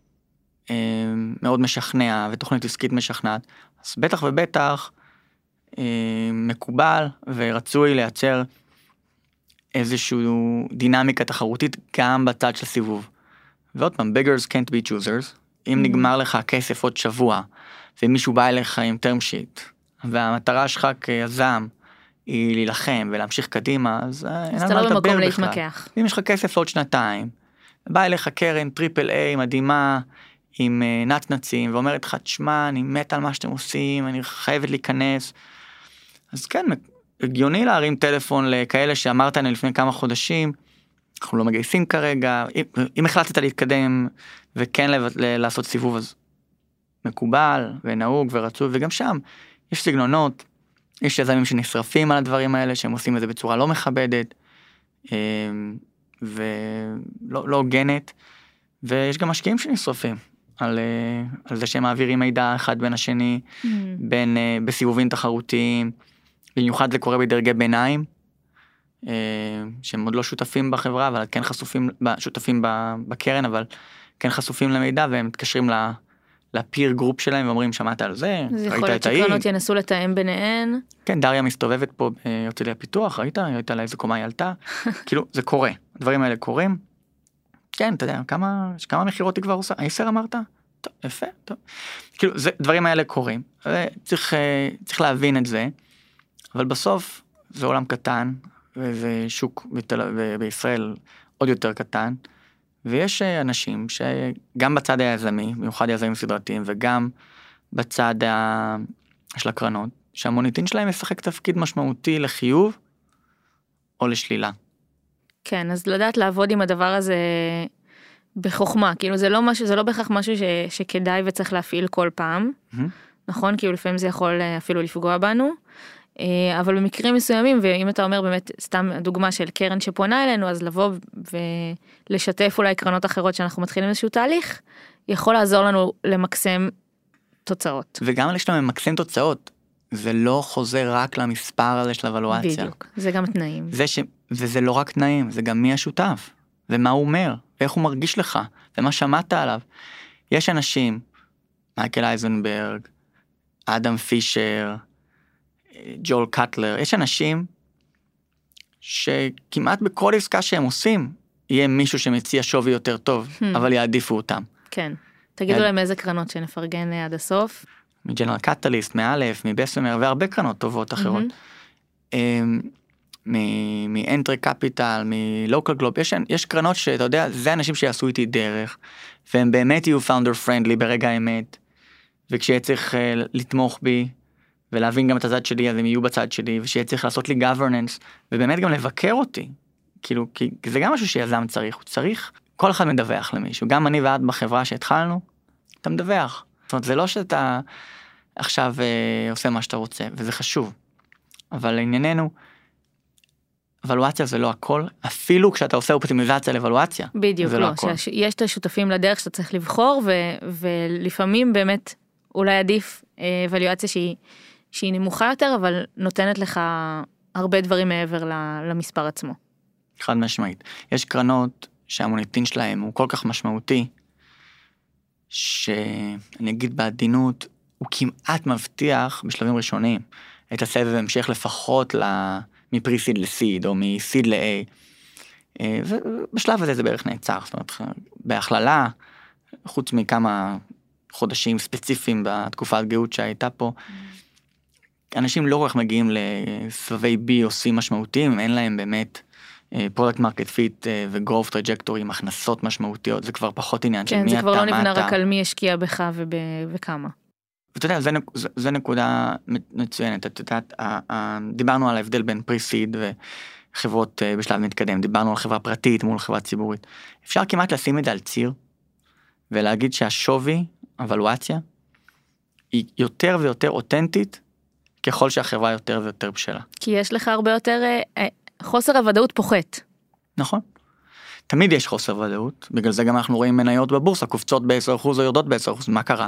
[SPEAKER 1] מאוד משכנע ותוכנית עסקית משכנעת, אז בטח ובטח אה, מקובל ורצוי לייצר איזשהו דינמיקה תחרותית גם בצד של הסיבוב. ועוד פעם, beggars can't be choosers, אם אמ. נגמר לך הכסף עוד שבוע, ומישהו בא אליך עם term sheet, והמטרה שלך כיזם היא להילחם ולהמשיך קדימה, אז
[SPEAKER 2] אה, אין על מה לא לדבר בכלל. להתמקח.
[SPEAKER 1] אם יש לך כסף לעוד שנתיים, בא אליך קרן triple A מדהימה, עם אה, נצנצים, ואומרת לך, תשמע, אני מת על מה שאתם עושים, אני חייבת להיכנס. אז כן, הגיוני להרים טלפון לכאלה שאמרת להם לפני כמה חודשים, אנחנו לא מגייסים כרגע, אם, אם החלטת להתקדם וכן לעשות סיבוב אז מקובל ונהוג ורצוי. וגם שם יש סגנונות, יש יזמים שנשרפים על הדברים האלה שהם עושים את זה בצורה לא מכבדת אמ, ולא לא הוגנת ויש גם משקיעים שנשרפים על, אה, על זה שהם מעבירים מידע אחד בין השני mm. בין אה, בסיבובים תחרותיים. במיוחד זה קורה בדרגי ביניים, אה, שהם עוד לא שותפים בחברה, אבל כן חשופים, שותפים בקרן, אבל כן חשופים למידע, והם מתקשרים ל peer group שלהם ואומרים שמעת על זה,
[SPEAKER 2] זה יכול להיות שקרנות ינסו לתאם ביניהן.
[SPEAKER 1] כן, דריה מסתובבת פה בהרצליה הפיתוח, ראית? ראית על איזה קומה היא עלתה? כאילו, זה קורה, הדברים האלה קורים. כן, אתה יודע, כמה, כמה מכירות היא כבר עושה? עשר אמרת? טוב, יפה, טוב. כאילו, זה, דברים האלה קורים. צריך, אה, צריך להבין את זה. אבל בסוף זה עולם קטן וזה שוק בתל... בישראל עוד יותר קטן ויש אה, אנשים שגם בצד היזמי במיוחד יזמים סדרתיים וגם בצד ה... של הקרנות שהמוניטין שלהם משחק תפקיד משמעותי לחיוב או לשלילה.
[SPEAKER 2] כן אז לדעת לעבוד עם הדבר הזה בחוכמה כאילו זה לא משהו זה לא בהכרח משהו ש, שכדאי וצריך להפעיל כל פעם mm-hmm. נכון כאילו לפעמים זה יכול אה, אפילו לפגוע בנו אה, אבל במקרים מסוימים, ואם אתה אומר באמת, סתם דוגמה של קרן שפונה אלינו, אז לבוא ולשתף אולי קרנות אחרות שאנחנו מתחילים איזשהו תהליך, יכול לעזור לנו למקסם תוצאות.
[SPEAKER 1] וגם כשאתה ממקסם תוצאות, זה לא חוזר רק למספר הזה של הוולואציה.
[SPEAKER 2] בדיוק, זה גם תנאים.
[SPEAKER 1] זה ש... וזה לא רק תנאים, זה גם מי השותף, ומה הוא אומר, ואיך הוא מרגיש לך, ומה שמעת עליו. יש אנשים, מייקל אייזנברג, אדם פישר, ג'ול קטלר, יש אנשים שכמעט בכל עסקה שהם עושים, יהיה מישהו שמציע שווי יותר טוב, hmm. אבל יעדיפו אותם.
[SPEAKER 2] כן. תגידו להם איזה קרנות שנפרגן עד הסוף.
[SPEAKER 1] מג'נרל קטליסט, מאלף, מבסמר והרבה קרנות טובות אחרות. אמ, מאנטרי קפיטל, מלוקל גלוב, יש, יש קרנות שאתה יודע, זה אנשים שיעשו איתי דרך, והם באמת יהיו פאונדר פרנדלי ברגע האמת, וכשיהיה צריך uh, לתמוך בי, ולהבין גם את הצד שלי, אז הם יהיו בצד שלי, ושיהיה צריך לעשות לי governance, ובאמת גם לבקר אותי. כאילו, כי זה גם משהו שיזם צריך, הוא צריך, כל אחד מדווח למישהו, גם אני ואת בחברה שהתחלנו, אתה מדווח. זאת אומרת, זה לא שאתה עכשיו אה, עושה מה שאתה רוצה, וזה חשוב. אבל לענייננו, אבלואציה זה לא הכל, אפילו כשאתה עושה אופטימיזציה לאבלואציה.
[SPEAKER 2] בדיוק, לא, לא שיש את השותפים לדרך שאתה צריך לבחור, ו, ולפעמים באמת אולי עדיף אבלואציה שהיא, שהיא נמוכה יותר, אבל נותנת לך הרבה דברים מעבר למספר עצמו.
[SPEAKER 1] חד משמעית. יש קרנות שהמוניטין שלהם הוא כל כך משמעותי, שאני אגיד בעדינות, הוא כמעט מבטיח בשלבים ראשונים את הסבב המשך לפחות מ pre-seed ל seed או מ seed ל-A. אה, ובשלב הזה זה בערך נעצר, זאת אומרת, בהכללה, חוץ מכמה חודשים ספציפיים בתקופת גאות שהייתה פה, אנשים לא רק מגיעים לסבבי B או C משמעותיים, אין להם באמת product market fit ו growth trajectory עם הכנסות משמעותיות זה כבר פחות עניין
[SPEAKER 2] כן, של מי אתה, מה אתה. כן, זה כבר לא נבנה רק על מי השקיע בך וב, וכמה.
[SPEAKER 1] ואתה יודע, זה, נקודה מצוינת, את יודעת, דיברנו על ההבדל בין פרי-סיד וחברות אה, בשלב מתקדם, דיברנו על חברה פרטית מול חברה ציבורית. אפשר כמעט לשים את זה על ציר ולהגיד שהשווי, הוולואציה, היא יותר ויותר אותנטית ככל שהחברה יותר ויותר בשלה.
[SPEAKER 2] כי יש לך הרבה יותר, אה, אה, חוסר הוודאות פוחת.
[SPEAKER 1] נכון. תמיד יש חוסר ודאות, בגלל זה גם אנחנו רואים מניות בבורסה קופצות ב-10% או יורדות ב-10%, מה קרה?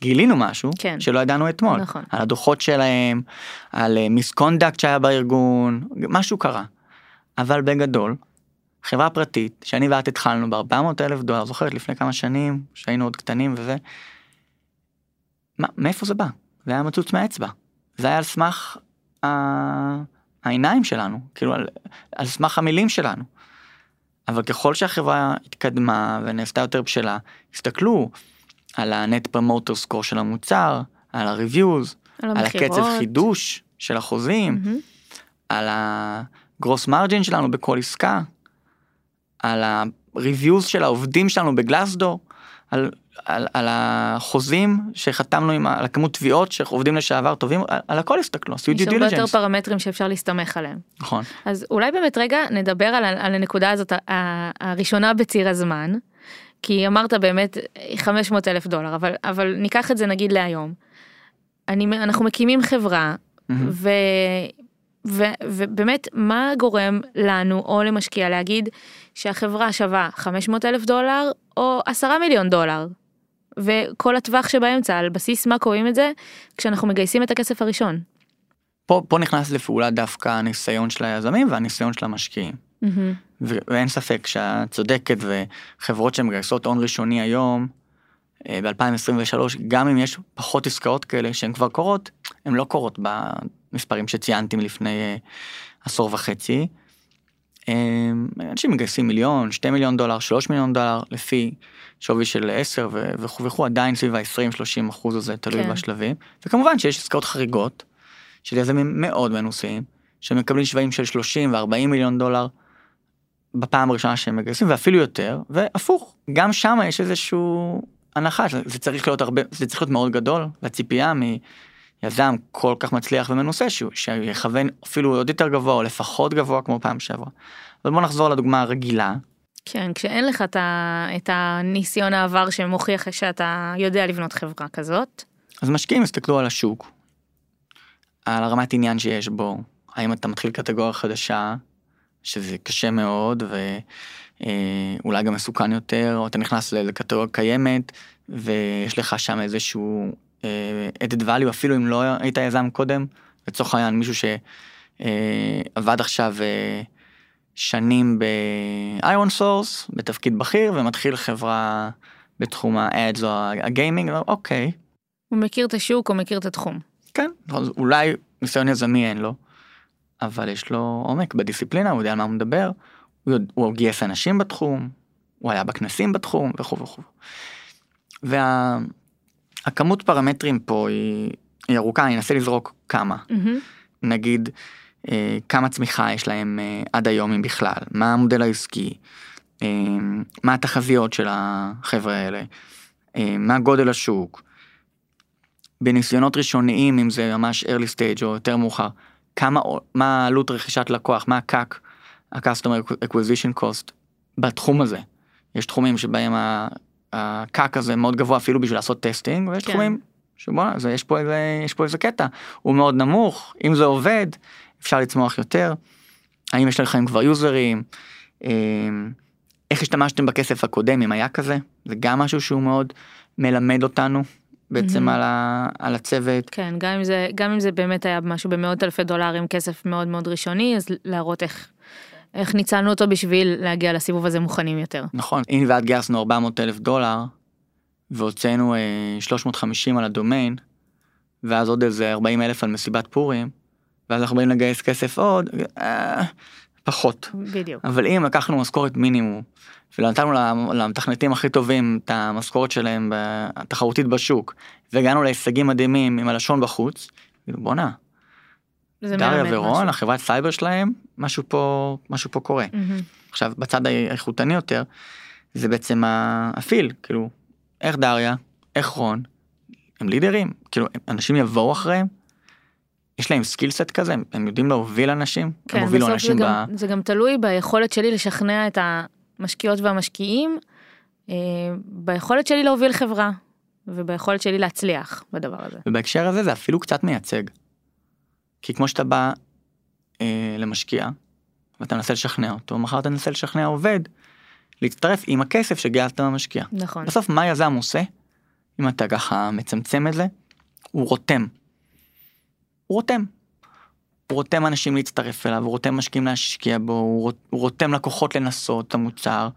[SPEAKER 1] גילינו משהו כן. שלא ידענו אתמול, נכון. על הדוחות שלהם, על מיסקונדקט אה, שהיה בארגון, משהו קרה. אבל בגדול, חברה פרטית, שאני ואת התחלנו ב-400 אלף דולר, זוכרת לפני כמה שנים, שהיינו עוד קטנים וזה, מה, מאיפה זה בא? זה היה מצוץ מהאצבע. זה היה על סמך ה... העיניים שלנו, כאילו על, על סמך המילים שלנו. אבל ככל שהחברה התקדמה ונעשתה יותר בשלה, הסתכלו על ה-net promoter score של המוצר, על ה-reviews, על, על הקצב חידוש של החוזים, mm-hmm. על ה-gross margin שלנו בכל עסקה, על ה-reviews של העובדים שלנו בגלסדור, על, על, על החוזים שחתמנו עם, על הכמות תביעות שעובדים לשעבר טובים, על, על הכל הסתכלו, עשו דיו דיליג'נס.
[SPEAKER 2] יש הרבה יותר פרמטרים שאפשר להסתמך עליהם.
[SPEAKER 1] נכון.
[SPEAKER 2] אז אולי באמת רגע נדבר על, על הנקודה הזאת הראשונה בציר הזמן. כי אמרת באמת 500 אלף דולר, אבל, אבל ניקח את זה נגיד להיום. אני, אנחנו מקימים חברה, mm-hmm. ו, ו, ובאמת, מה גורם לנו או למשקיע להגיד שהחברה שווה 500 אלף דולר או 10 מיליון דולר? וכל הטווח שבאמצע, על בסיס מה קוראים את זה, כשאנחנו מגייסים את הכסף הראשון.
[SPEAKER 1] פה, פה נכנס לפעולה דווקא הניסיון של היזמים והניסיון של המשקיעים. Mm-hmm. ואין ספק שאת צודקת וחברות שמגייסות הון ראשוני היום אה, ב-2023 גם אם יש פחות עסקאות כאלה שהן כבר קורות הן לא קורות במספרים שציינתי מלפני אה, עשור וחצי. אה, אנשים מגייסים מיליון, שתי מיליון דולר, שלוש מיליון דולר לפי שווי של עשר וכו' וכו' עדיין סביב ה-20-30 אחוז הזה תלוי כן. בשלבים וכמובן שיש עסקאות חריגות של יזמים מאוד מנוסים שמקבלים שווים של 30 ו-40 מיליון דולר בפעם הראשונה שהם מגייסים ואפילו יותר והפוך גם שם יש איזשהו הנחה זה צריך להיות הרבה זה צריך להיות מאוד גדול והציפייה מיזם כל כך מצליח ומנוסה שהוא שיכוון אפילו עוד יותר גבוה או לפחות גבוה כמו פעם שעברה. אבל בוא נחזור לדוגמה הרגילה.
[SPEAKER 2] כן כשאין לך את, ה, את הניסיון העבר שמוכיח שאתה יודע לבנות חברה כזאת.
[SPEAKER 1] אז משקיעים יסתכלו על השוק. על הרמת עניין שיש בו, האם אתה מתחיל קטגוריה חדשה, שזה קשה מאוד ואולי גם מסוכן יותר, או אתה נכנס לקטגוריה קיימת ויש לך שם איזשהו אה, added value אפילו אם לא היית יזם קודם, לצורך העניין מישהו שעבד עכשיו אה, שנים ב-iron source בתפקיד בכיר ומתחיל חברה בתחום ה-ads או הגיימינג, אוקיי.
[SPEAKER 2] הוא מכיר את השוק, הוא מכיר את התחום.
[SPEAKER 1] כן, אולי ניסיון יזמי אין לו, אבל יש לו עומק בדיסציפלינה, הוא יודע על מה הוא מדבר, הוא, יודע, הוא גייס אנשים בתחום, הוא היה בכנסים בתחום וכו' וכו'. והכמות וה, פרמטרים פה היא, היא ארוכה, אני אנסה לזרוק כמה. Mm-hmm. נגיד, אה, כמה צמיחה יש להם אה, עד היום אם בכלל, מה המודל העסקי, אה, מה התחזיות של החבר'ה האלה, אה, מה גודל השוק. בניסיונות ראשוניים, אם זה ממש early stage או יותר מאוחר, כמה, מה העלות רכישת לקוח, מה ה-CAC, ה-Customer Acquisition Cost, בתחום הזה. יש תחומים שבהם ה-CAC הזה מאוד גבוה אפילו בשביל לעשות testing, ויש כן. תחומים שבואנה, יש פה איזה, יש פה איזה קטע, הוא מאוד נמוך, אם זה עובד, אפשר לצמוח יותר. האם יש לכם כבר יוזרים, אמ, איך השתמשתם בכסף הקודם, אם היה כזה, זה גם משהו שהוא מאוד מלמד אותנו בעצם mm-hmm. על, ה, על הצוות.
[SPEAKER 2] כן, גם אם, זה, גם אם זה באמת היה משהו במאות אלפי דולרים, כסף מאוד מאוד ראשוני, אז להראות איך, איך ניצלנו אותו בשביל להגיע לסיבוב הזה מוכנים יותר.
[SPEAKER 1] נכון, אם ועד גייסנו 400 אלף דולר, והוצאנו אה, 350 על הדומיין, ואז עוד איזה 40 אלף על מסיבת פורים, ואז אנחנו באים לגייס כסף עוד, אה, פחות.
[SPEAKER 2] בדיוק.
[SPEAKER 1] אבל אם לקחנו משכורת מינימום, ונתנו למתכנתים הכי טובים את המשכורת שלהם התחרותית בשוק, והגענו להישגים מדהימים עם הלשון בחוץ, בואנה. דריה ורון, החברת סייבר שלהם, משהו פה, משהו פה קורה. Mm-hmm. עכשיו, בצד האיכותני יותר, זה בעצם הפיל, כאילו, איך דריה, איך רון, הם leaderים, כאילו, אנשים יבואו אחריהם, יש להם skill set כזה, הם יודעים להוביל אנשים,
[SPEAKER 2] כן, הם הובילו אנשים זה ב... גם, זה גם תלוי ביכולת שלי לשכנע את המשקיעות והמשקיעים, אה, ביכולת שלי להוביל חברה, וביכולת שלי להצליח בדבר הזה.
[SPEAKER 1] ובהקשר הזה זה אפילו קצת מייצג. כי כמו שאתה בא אה, למשקיע, ואתה מנסה לשכנע אותו, מחר אתה מנסה לשכנע עובד, להצטרף עם הכסף שגייסת במשקיע.
[SPEAKER 2] נכון.
[SPEAKER 1] בסוף מה יזם עושה, אם אתה ככה מצמצם את זה, הוא רותם. הוא רותם. הוא רותם אנשים להצטרף אליו, הוא רותם משקיעים להשקיע בו, הוא רותם לקוחות לנסות את המוצר,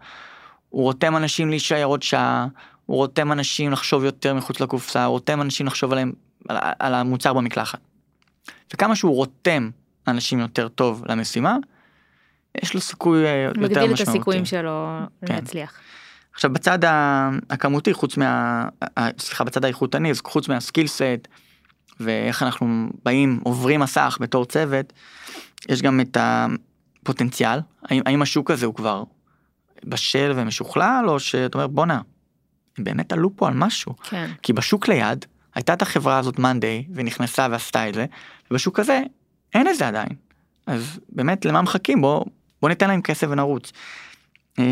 [SPEAKER 1] הוא רותם אנשים להישאר עוד שעה, הוא רותם אנשים לחשוב יותר מחוץ לקופסה, הוא רותם אנשים לחשוב עליהם, על, על המוצר במקלחת. וכמה שהוא רותם אנשים יותר טוב למשימה, יש לו סיכוי אה, יותר משמעותי.
[SPEAKER 2] מגדיל את הסיכויים שלו כן. להצליח.
[SPEAKER 1] עכשיו בצד הכמותי, חוץ מה... סליחה, בצד האיכותני, אז חוץ מהסקיל סט, ואיך אנחנו באים, עוברים מסך בתור צוות, יש גם את הפוטנציאל, האם, האם השוק הזה הוא כבר בשל ומשוכלל, או שאתה אומר בואנה, הם באמת עלו פה על משהו.
[SPEAKER 2] כן.
[SPEAKER 1] כי בשוק ליד, הייתה את החברה הזאת מאנדיי, ונכנסה ועשתה את זה, ובשוק הזה אין את זה עדיין. אז באמת, למה מחכים? בוא, בוא ניתן להם כסף ונרוץ. אה,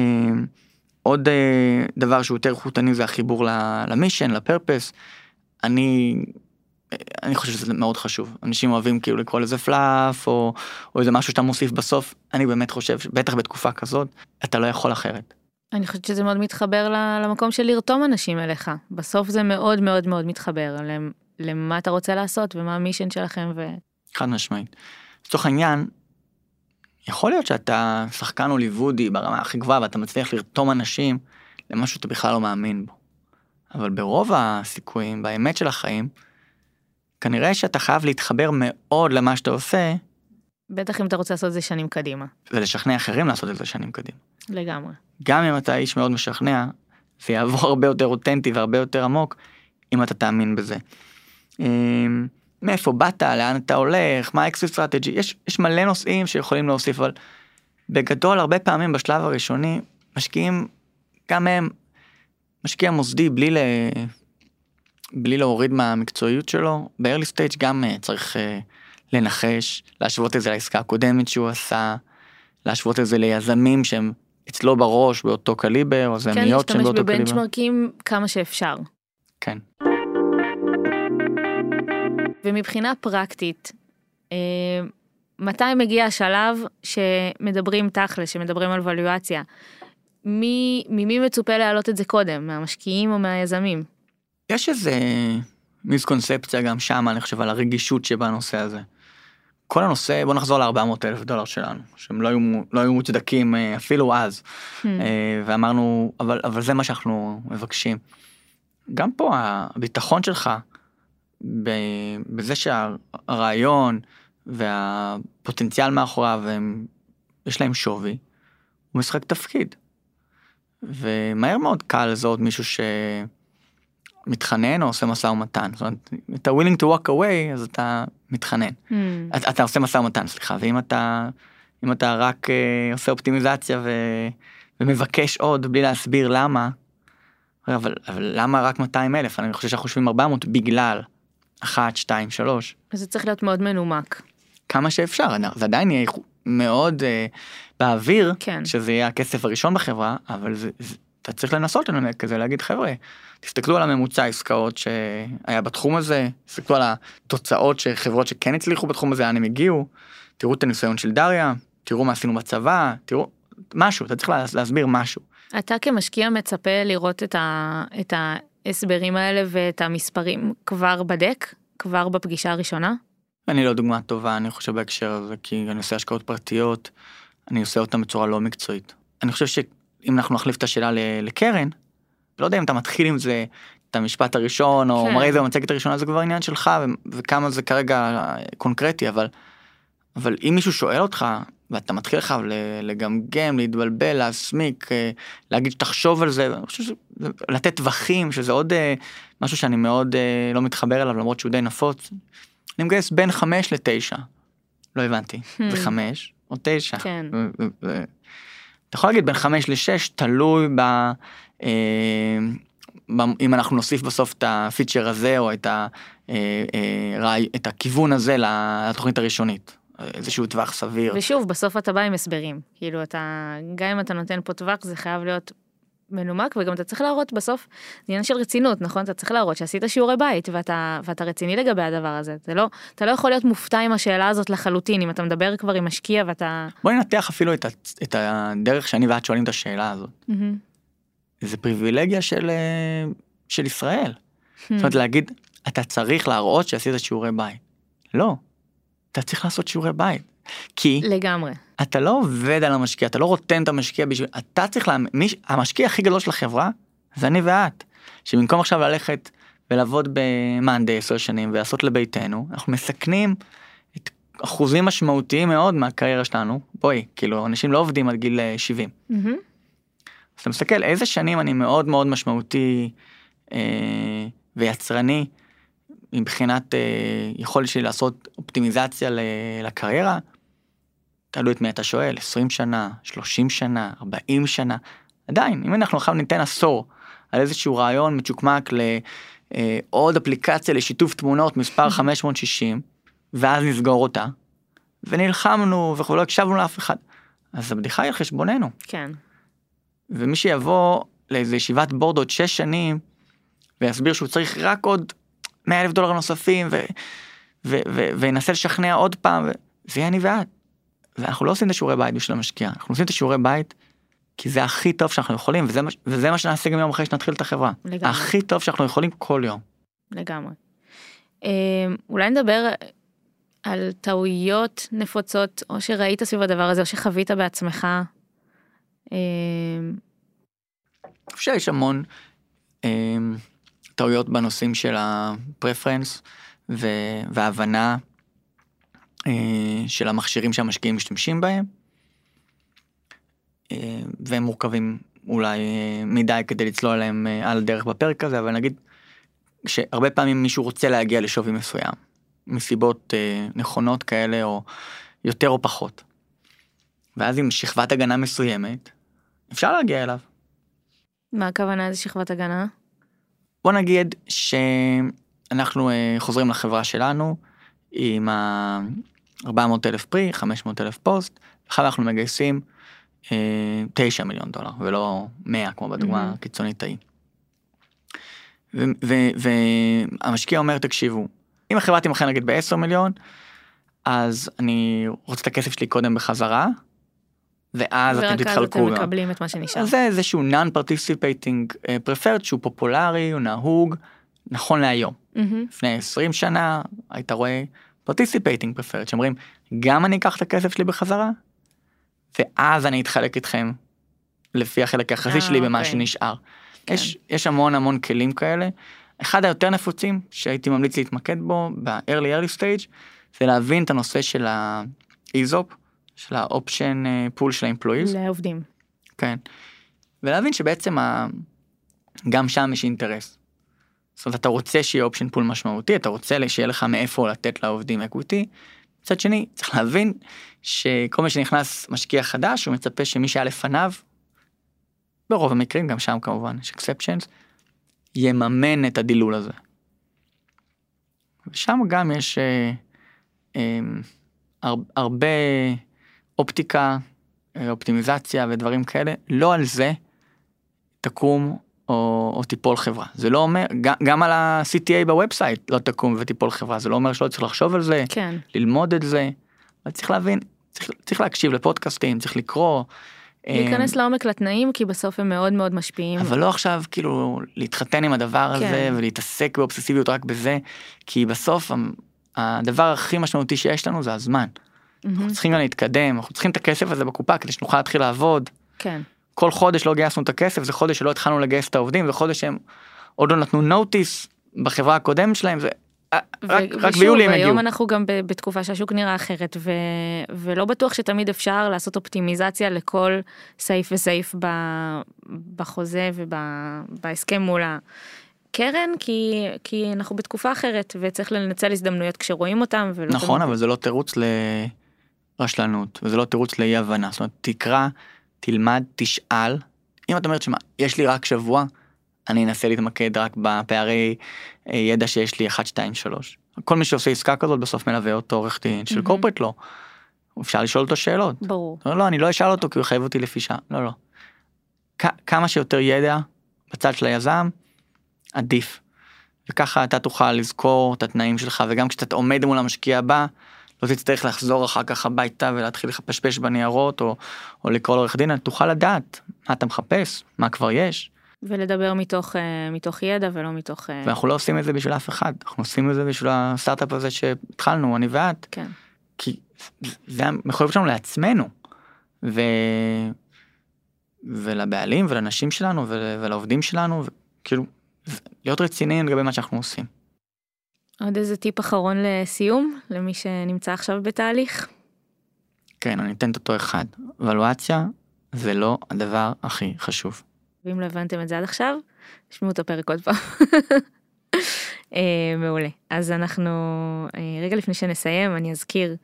[SPEAKER 1] עוד אה, דבר שהוא יותר איכותני זה החיבור למישן, לפרפס. אני אני חושב שזה מאוד חשוב אנשים אוהבים כאילו לקרוא לזה פלאף או, או איזה משהו שאתה מוסיף בסוף אני באמת חושב בטח בתקופה כזאת אתה לא יכול אחרת.
[SPEAKER 2] אני חושבת שזה מאוד מתחבר למקום של לרתום אנשים אליך בסוף זה מאוד מאוד מאוד מתחבר למה אתה רוצה לעשות ומה המישן שלכם ו...
[SPEAKER 1] חד משמעית. לצורך העניין יכול להיות שאתה שחקן הוליוודי ברמה הכי גבוהה ואתה מצליח לרתום אנשים למשהו שאתה בכלל לא מאמין בו. אבל ברוב הסיכויים באמת של החיים כנראה שאתה חייב להתחבר מאוד למה שאתה עושה.
[SPEAKER 2] בטח אם אתה רוצה לעשות את זה שנים קדימה.
[SPEAKER 1] ולשכנע אחרים לעשות את זה שנים קדימה.
[SPEAKER 2] לגמרי.
[SPEAKER 1] גם אם אתה איש מאוד משכנע, זה יעבור הרבה יותר אותנטי והרבה יותר עמוק, אם אתה תאמין בזה. אמ, מאיפה באת, לאן אתה הולך, מה ה exit strategy, יש, יש מלא נושאים שיכולים להוסיף, אבל בגדול הרבה פעמים בשלב הראשוני משקיעים, גם הם, משקיע מוסדי בלי ל... בלי להוריד מהמקצועיות שלו, ב-early stage גם uh, צריך uh, לנחש, להשוות את זה לעסקה הקודמת שהוא עשה, להשוות את זה ליזמים שהם אצלו בראש באותו קליבר, או זמיות
[SPEAKER 2] כן,
[SPEAKER 1] שהם באותו קליבר.
[SPEAKER 2] כן, להשתמש בבנצ'מרקים כמה שאפשר.
[SPEAKER 1] כן.
[SPEAKER 2] ומבחינה פרקטית, מתי מגיע השלב שמדברים תכל'ס, שמדברים על ולואציה? מי, ממי מצופה להעלות את זה קודם, מהמשקיעים או מהיזמים?
[SPEAKER 1] יש איזה מיסקונספציה גם שם, אני חושב, על הרגישות שבנושא הזה. כל הנושא, בוא נחזור ל-400 אלף דולר שלנו, שהם לא היו, לא היו מוצדקים אה, אפילו אז, hmm. אה, ואמרנו, אבל, אבל זה מה שאנחנו מבקשים. גם פה הביטחון שלך, בזה שהרעיון והפוטנציאל מאחוריו, יש להם שווי, הוא משחק תפקיד. ומהר מאוד קל לזהות מישהו שמתחנן או עושה משא ומתן. זאת אומרת, אתה willing to walk away אז אתה מתחנן. Mm. אתה, אתה עושה משא ומתן סליחה ואם אתה אם אתה רק uh, עושה אופטימיזציה ו, ומבקש עוד בלי להסביר למה. אבל, אבל למה רק 200 אלף אני חושב שאנחנו חושבים 400 בגלל 1 2 3.
[SPEAKER 2] זה צריך להיות מאוד מנומק.
[SPEAKER 1] כמה שאפשר זה עדיין יהיה מאוד uh, באוויר כן. שזה יהיה הכסף הראשון בחברה אבל זה, זה אתה צריך לנסות לנמק כזה להגיד חבר'ה תסתכלו על הממוצע עסקאות שהיה בתחום הזה תסתכלו על התוצאות שחברות שכן הצליחו בתחום הזה לאן הם הגיעו תראו את הניסיון של דריה תראו מה עשינו בצבא תראו משהו אתה צריך להסביר משהו.
[SPEAKER 2] אתה כמשקיע מצפה לראות את, ה, את ההסברים האלה ואת המספרים כבר בדק כבר בפגישה הראשונה.
[SPEAKER 1] אני לא דוגמה טובה אני חושב בהקשר הזה כי אני עושה השקעות פרטיות אני עושה אותם בצורה לא מקצועית. אני חושב שאם אנחנו נחליף את השאלה לקרן, לא יודע אם אתה מתחיל עם זה את המשפט הראשון או כן. מראה את זה במצגת הראשונה זה כבר עניין שלך וכמה זה כרגע קונקרטי אבל אבל אם מישהו שואל אותך ואתה מתחיל לך לגמגם להתבלבל להסמיק אה, להגיד שתחשוב על זה לתת טווחים שזה עוד אה, משהו שאני מאוד אה, לא מתחבר אליו למרות שהוא די נפוץ. אני מגייס בין 5 ל-9 לא הבנתי זה 5 או 9. כן. אתה יכול להגיד בין 5 ל-6 תלוי ב... אה, אם אנחנו נוסיף בסוף את הפיצ'ר הזה או את, ה, אה, אה, את הכיוון הזה לתוכנית הראשונית. איזשהו טווח סביר.
[SPEAKER 2] ושוב בסוף אתה בא עם הסברים כאילו אתה גם אם אתה נותן פה טווח זה חייב להיות מנומק וגם אתה צריך להראות בסוף זה עניין של רצינות נכון אתה צריך להראות שעשית שיעורי בית ואתה ואתה רציני לגבי הדבר הזה זה לא אתה לא יכול להיות מופתע עם השאלה הזאת לחלוטין אם אתה מדבר כבר עם משקיע ואתה
[SPEAKER 1] בוא ננתח אפילו את, את הדרך שאני ואת שואלים את השאלה הזאת. Mm-hmm. זה פריבילגיה של אה, של ישראל. Mm-hmm. זאת אומרת להגיד אתה צריך להראות שעשית שיעורי בית. לא. אתה צריך לעשות שיעורי בית. כי
[SPEAKER 2] לגמרי
[SPEAKER 1] אתה לא עובד על המשקיע אתה לא רוטן את המשקיע בשביל אתה צריך לה... מי... המשקיע הכי גדול של החברה זה אני ואת שבמקום עכשיו ללכת ולעבוד במאנדי עשר שנים ולעשות לביתנו אנחנו מסכנים את אחוזים משמעותיים מאוד מהקריירה שלנו בואי כאילו אנשים לא עובדים עד גיל 70. Mm-hmm. אז אתה מסתכל איזה שנים אני מאוד מאוד משמעותי אה, ויצרני מבחינת אה, יכולת שלי לעשות אופטימיזציה לקריירה. תלוי את מי אתה שואל 20 שנה 30 שנה 40 שנה עדיין אם אנחנו עכשיו ניתן עשור על איזשהו רעיון מצ'וקמק לעוד אה, אפליקציה לשיתוף תמונות מספר 560 ואז נסגור אותה ונלחמנו וכו' לא הקשבנו לאף אחד אז הבדיחה היא על חשבוננו.
[SPEAKER 2] כן.
[SPEAKER 1] ומי שיבוא לאיזה ישיבת בורד עוד 6 שנים ויסביר שהוא צריך רק עוד 100 אלף דולר נוספים ו, ו, ו, וינסה לשכנע עוד פעם זה יהיה אני ואת. ואנחנו לא עושים את השיעורי בית בשביל המשקיע אנחנו עושים את השיעורי בית כי זה הכי טוב שאנחנו יכולים וזה, וזה מה שנעשה גם יום אחרי שנתחיל את החברה. לגמרי. הכי טוב שאנחנו יכולים כל יום.
[SPEAKER 2] לגמרי. אה, אולי נדבר על טעויות נפוצות או שראית סביב הדבר הזה או שחווית בעצמך.
[SPEAKER 1] אה, שיש המון אה, טעויות בנושאים של הפרפרנס וההבנה אה, של המכשירים שהמשקיעים משתמשים בהם. אה, והם מורכבים אולי אה, מדי כדי לצלול עליהם על הדרך בפרק הזה אבל נגיד שהרבה פעמים מישהו רוצה להגיע לשווי מסוים מסיבות נכונות כאלה או יותר או פחות. ואז עם שכבת הגנה מסוימת אפשר להגיע אליו.
[SPEAKER 2] מה הכוונה איזה שכבת הגנה?
[SPEAKER 1] בוא נגיד שאנחנו חוזרים לחברה שלנו עם ה... 400 אלף פרי, 500 אלף פוסט, עכשיו אנחנו מגייסים אה, 9 מיליון דולר ולא 100 כמו בדוגמה mm-hmm. הקיצונית ההיא. והמשקיע אומר תקשיבו אם החברה תימכר נגיד ב-10 מיליון אז אני רוצה את הכסף שלי קודם בחזרה, ואז אתם
[SPEAKER 2] ורק אז
[SPEAKER 1] תתחלקו.
[SPEAKER 2] אתם. מקבלים את מה שנשאר.
[SPEAKER 1] זה איזשהו non-participating אה, preferred שהוא פופולרי, הוא נהוג, נכון להיום.
[SPEAKER 2] מהמם.
[SPEAKER 1] לפני 20 שנה היית רואה participating preferred שאומרים גם אני אקח את הכסף שלי בחזרה ואז אני אתחלק איתכם לפי החלק היחסי
[SPEAKER 2] אה,
[SPEAKER 1] שלי במה
[SPEAKER 2] אוקיי.
[SPEAKER 1] שנשאר.
[SPEAKER 2] כן.
[SPEAKER 1] יש, יש המון המון כלים כאלה. אחד היותר נפוצים שהייתי ממליץ להתמקד בו ב-early early stage זה להבין את הנושא של ה-ESOP, של ה-option אה, pool של ה-employees.
[SPEAKER 2] לעובדים.
[SPEAKER 1] כן. ולהבין שבעצם ה... גם שם יש אינטרס. זאת אומרת אתה רוצה שיהיה option pool משמעותי אתה רוצה שיהיה לך מאיפה לתת לעובדים equity. מצד שני צריך להבין שכל מי שנכנס משקיע חדש הוא מצפה שמי שהיה לפניו. ברוב המקרים גם שם כמובן יש exceptions. יממן את הדילול הזה. ושם גם יש אה, אה, הר, הרבה אופטיקה אה, אופטימיזציה ודברים כאלה לא על זה תקום או, או תיפול חברה זה לא אומר גם, גם על ה-CTA בוובסייט לא תקום ותיפול חברה זה לא אומר שלא צריך לחשוב על זה
[SPEAKER 2] כן.
[SPEAKER 1] ללמוד את זה. אבל צריך להבין צריך, צריך להקשיב לפודקאסטים צריך לקרוא.
[SPEAKER 2] להיכנס
[SPEAKER 1] אה,
[SPEAKER 2] לעומק לתנאים כי בסוף הם מאוד מאוד משפיעים.
[SPEAKER 1] אבל לא עכשיו כאילו להתחתן עם הדבר הזה
[SPEAKER 2] כן.
[SPEAKER 1] ולהתעסק באובססיביות רק בזה כי בסוף הדבר הכי משמעותי שיש לנו זה הזמן.
[SPEAKER 2] מהמם.
[SPEAKER 1] אנחנו צריכים גם להתקדם אנחנו צריכים את הכסף הזה בקופה כדי שנוכל להתחיל לעבוד.
[SPEAKER 2] כן.
[SPEAKER 1] כל חודש לא גייסנו את הכסף זה חודש שלא התחלנו לגייס את העובדים זה חודש שהם עוד לא נתנו נוטיס בחברה הקודמת שלהם זה אה, רק, רק ביולי הם
[SPEAKER 2] היום
[SPEAKER 1] הגיעו.
[SPEAKER 2] אנחנו גם בתקופה שהשוק נראה אחרת ו- ולא בטוח שתמיד אפשר לעשות אופטימיזציה לכל סעיף וסעיף ב- בחוזה ובהסכם מול הקרן כי כי אנחנו בתקופה אחרת וצריך לנצל הזדמנויות כשרואים אותם
[SPEAKER 1] נכון
[SPEAKER 2] תמיד-
[SPEAKER 1] אבל זה לא תירוץ לרשלנות וזה לא תירוץ לאי הבנה זאת אומרת תקרא תלמד תשאל אם את אומרת שמה יש לי רק שבוע אני אנסה להתמקד רק בפערי אה, ידע שיש לי 1 2 3 כל מי שעושה עסקה כזאת בסוף מלווה אותו עורך דין של
[SPEAKER 2] מהמם.
[SPEAKER 1] קורפרט לא. אפשר לשאול אותו שאלות.
[SPEAKER 2] ברור
[SPEAKER 1] לא, לא, אני לא אשאל אותו כי הוא יחייב אותי לפי שעה. לא, לא. כ- כמה שיותר ידע בצד של היזם, עדיף. וככה אתה תוכל לזכור את התנאים שלך, וגם כשאתה עומד מול המשקיע הבא, לא תצטרך לחזור אחר כך הביתה ולהתחיל לחפשפש בניירות, או, או לקרוא לעורך דין, תוכל לדעת מה אתה מחפש, מה כבר יש,
[SPEAKER 2] ולדבר מתוך אה, מתוך ידע ולא מתוך אה,
[SPEAKER 1] ואנחנו לא עושים את זה בשביל אף אחד, אנחנו עושים את זה בשביל הסטארט-אפ הזה שהתחלנו, אני ואת,
[SPEAKER 2] כן
[SPEAKER 1] כי זה המחויבות שלנו לעצמנו. ו... ולבעלים ולנשים שלנו ול... ולעובדים שלנו וכאילו להיות רציניים לגבי מה שאנחנו עושים.
[SPEAKER 2] עוד איזה טיפ אחרון לסיום למי שנמצא עכשיו בתהליך.
[SPEAKER 1] כן אני אתן את אותו אחד. ולואציה זה לא הדבר הכי חשוב.
[SPEAKER 2] ואם לא הבנתם את זה עד עכשיו, תשמעו את הפרק עוד פעם. אה, מעולה. אז אנחנו, אה, רגע לפני שנסיים, אני אזכיר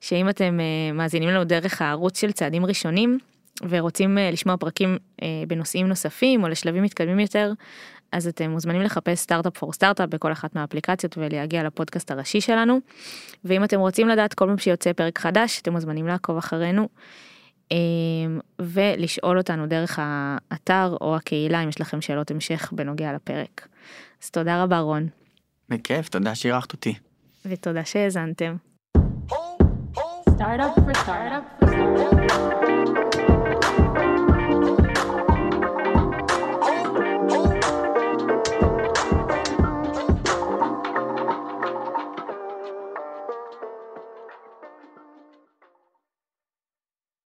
[SPEAKER 2] שאם אתם אה, מאזינים לנו דרך הערוץ של צעדים ראשונים, ורוצים לשמוע פרקים בנושאים נוספים או לשלבים מתקדמים יותר, אז אתם מוזמנים לחפש סטארט-אפ פור סטארט-אפ בכל אחת מהאפליקציות ולהגיע לפודקאסט הראשי שלנו. ואם אתם רוצים לדעת כל פעם שיוצא פרק חדש, אתם מוזמנים לעקוב אחרינו. אמ, ולשאול אותנו דרך האתר או הקהילה אם יש לכם שאלות המשך בנוגע לפרק. אז תודה רבה רון,
[SPEAKER 1] בכיף תודה שאירחת אותי.
[SPEAKER 2] ותודה שהאזנתם.
[SPEAKER 3] Startup for startup for startup.